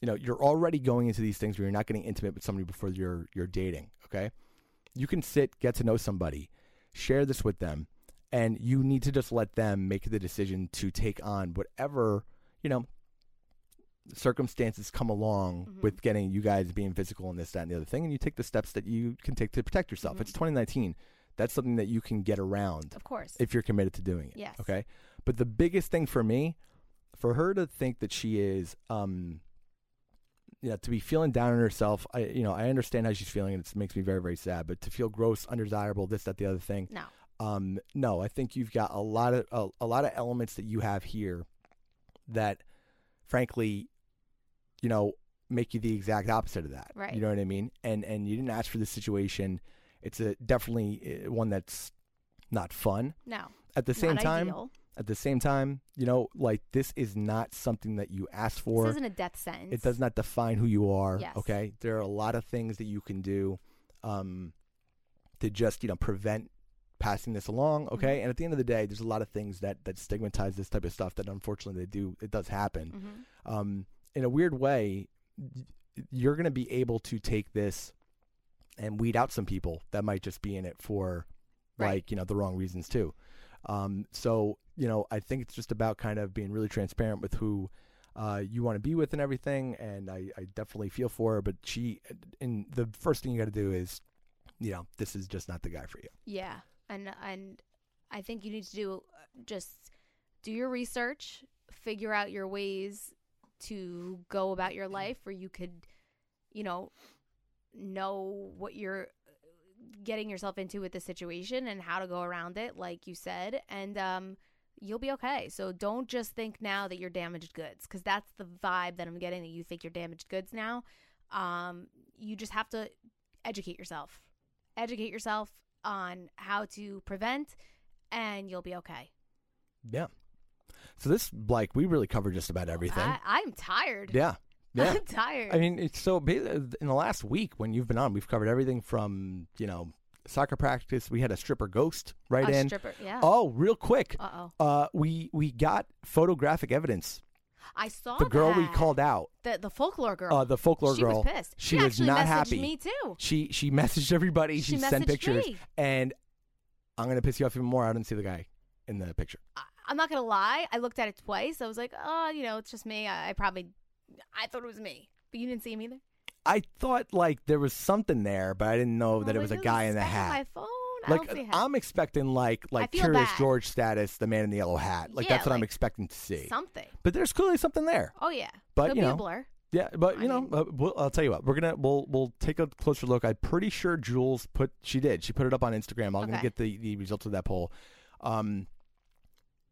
[SPEAKER 4] you know, you're already going into these things where you're not getting intimate with somebody before you're you're dating. Okay, you can sit, get to know somebody, share this with them, and you need to just let them make the decision to take on whatever you know circumstances come along
[SPEAKER 6] Mhm.
[SPEAKER 4] with getting you guys being physical and this, that, and the other thing, and you take the steps that you can take to protect yourself.
[SPEAKER 6] Mhm.
[SPEAKER 4] It's 2019. That's something that you can get around
[SPEAKER 6] Of course.
[SPEAKER 4] if you're committed to doing it.
[SPEAKER 6] Yes.
[SPEAKER 4] Okay. But the biggest thing for me, for her to think that she is, um, know, to be feeling down on herself, I, you know, I understand how she's feeling, and it makes me very, very sad. But to feel gross, undesirable, this, that, the other thing,
[SPEAKER 6] no.
[SPEAKER 4] um, no, I think you've got a lot of a, a lot of elements that you have here that, frankly, you know, make you the exact opposite of that.
[SPEAKER 6] Right.
[SPEAKER 4] You know what I mean? And and you didn't ask for this situation. It's a definitely uh, one that's not fun.
[SPEAKER 6] No.
[SPEAKER 4] At the same
[SPEAKER 6] Not
[SPEAKER 4] time,
[SPEAKER 6] ideal.
[SPEAKER 4] At the same time, you know, like this is not something that you asked for.
[SPEAKER 6] This isn't a death sentence.
[SPEAKER 4] It does not define who you are.
[SPEAKER 6] Yes.
[SPEAKER 4] Okay. There are a lot of things that you can do um, to just, you know, prevent passing this along. Okay.
[SPEAKER 6] Mhm.
[SPEAKER 4] And at the end of the day, there's a lot of things that, that stigmatize this type of stuff that unfortunately they do, it does happen.
[SPEAKER 6] Mhm.
[SPEAKER 4] Um, in a weird way, you're going to be able to take this and weed out some people that might just be in it for
[SPEAKER 6] Right.
[SPEAKER 4] like, you know, the wrong reasons too. Um, so, you know, I think it's just about kind of being really transparent with who uh, you want to be with and everything. And I, I definitely feel for her. But she, and the first thing you got to do is you know, this is just not the guy for you.
[SPEAKER 6] Yeah, and and I think you need to do just do your research, figure out your ways to go about your life where you could, you know, know what you're getting yourself into with the situation and how to go around it, like you said, and um, you'll be okay. So don't just think now that you're damaged goods, because that's the vibe that I'm getting that you think you're damaged goods now. Um, you just have to educate yourself, educate yourself on how to prevent, and you'll be okay.
[SPEAKER 4] Yeah. So this, like, we really covered just about everything.
[SPEAKER 6] I, I'm tired.
[SPEAKER 4] yeah. [laughs] Yeah.
[SPEAKER 6] I'm tired.
[SPEAKER 4] I mean, it's so in the last week when you've been on, we've covered everything from you know soccer practice. We had a stripper ghost right
[SPEAKER 6] A
[SPEAKER 4] in.
[SPEAKER 6] stripper, yeah.
[SPEAKER 4] Oh, real quick.
[SPEAKER 6] Uh-oh.
[SPEAKER 4] Uh, we we got photographic evidence.
[SPEAKER 6] I saw
[SPEAKER 4] The girl we called out,
[SPEAKER 6] the the folklore girl.
[SPEAKER 4] uh, the folklore
[SPEAKER 6] she
[SPEAKER 4] girl,
[SPEAKER 6] was pissed.
[SPEAKER 4] she,
[SPEAKER 6] She
[SPEAKER 4] was not happy.
[SPEAKER 6] me, too.
[SPEAKER 4] She she [laughs] messaged everybody.
[SPEAKER 6] She
[SPEAKER 4] She, sent pictures,
[SPEAKER 6] me.
[SPEAKER 4] and I'm gonna piss you off even more. I didn't see the guy in the picture.
[SPEAKER 6] I, I'm not gonna lie. I looked at it twice. I was like, oh, you know, it's just me. I, I probably, I thought it was me, but you didn't see him either.
[SPEAKER 4] I thought like there was something there, but I didn't know
[SPEAKER 6] I
[SPEAKER 4] that it
[SPEAKER 6] was
[SPEAKER 4] a guy in the hat.
[SPEAKER 6] My phone. I
[SPEAKER 4] like
[SPEAKER 6] don't see a hat.
[SPEAKER 4] I'm expecting like like Curious
[SPEAKER 6] bad.
[SPEAKER 4] George status, the man in the yellow hat. Like
[SPEAKER 6] Yeah,
[SPEAKER 4] that's what I'm expecting to see.
[SPEAKER 6] something.
[SPEAKER 4] But there's clearly something there.
[SPEAKER 6] Oh yeah,
[SPEAKER 4] But,
[SPEAKER 6] Could
[SPEAKER 4] you know,
[SPEAKER 6] blur.
[SPEAKER 4] Yeah, but
[SPEAKER 6] I
[SPEAKER 4] you know,
[SPEAKER 6] mean-
[SPEAKER 4] uh, we'll, I'll tell you what. We're gonna we'll we'll take a closer look. I'm pretty sure Jules put she did. She put it up on Instagram. I'm gonna get the the results of that poll. Um,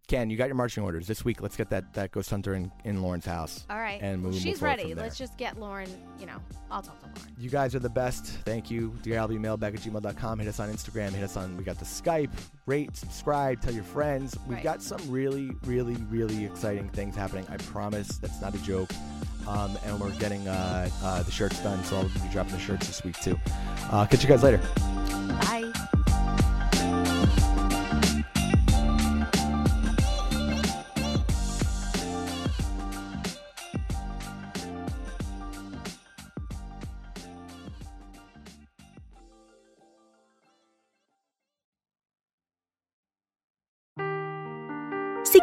[SPEAKER 4] Ken, you got your marching orders this week. Let's get that that ghost hunter in in Lauren's house.
[SPEAKER 6] All right.
[SPEAKER 4] and
[SPEAKER 6] She's ready. Let's just get Lauren. You know, I'll talk to Lauren.
[SPEAKER 4] You guys are the best. Thank you. Dear Albie mailbag at gmail.com. Hit us on Instagram. Hit us on, we got the Skype. Rate, subscribe, tell your friends. We've
[SPEAKER 6] Right.
[SPEAKER 4] got some really, really, really exciting things happening. I promise that's not a joke. Um, and we're getting uh, uh, the shirts done, so I'll be dropping the shirts this week too. Uh, catch you guys later.
[SPEAKER 6] Bye.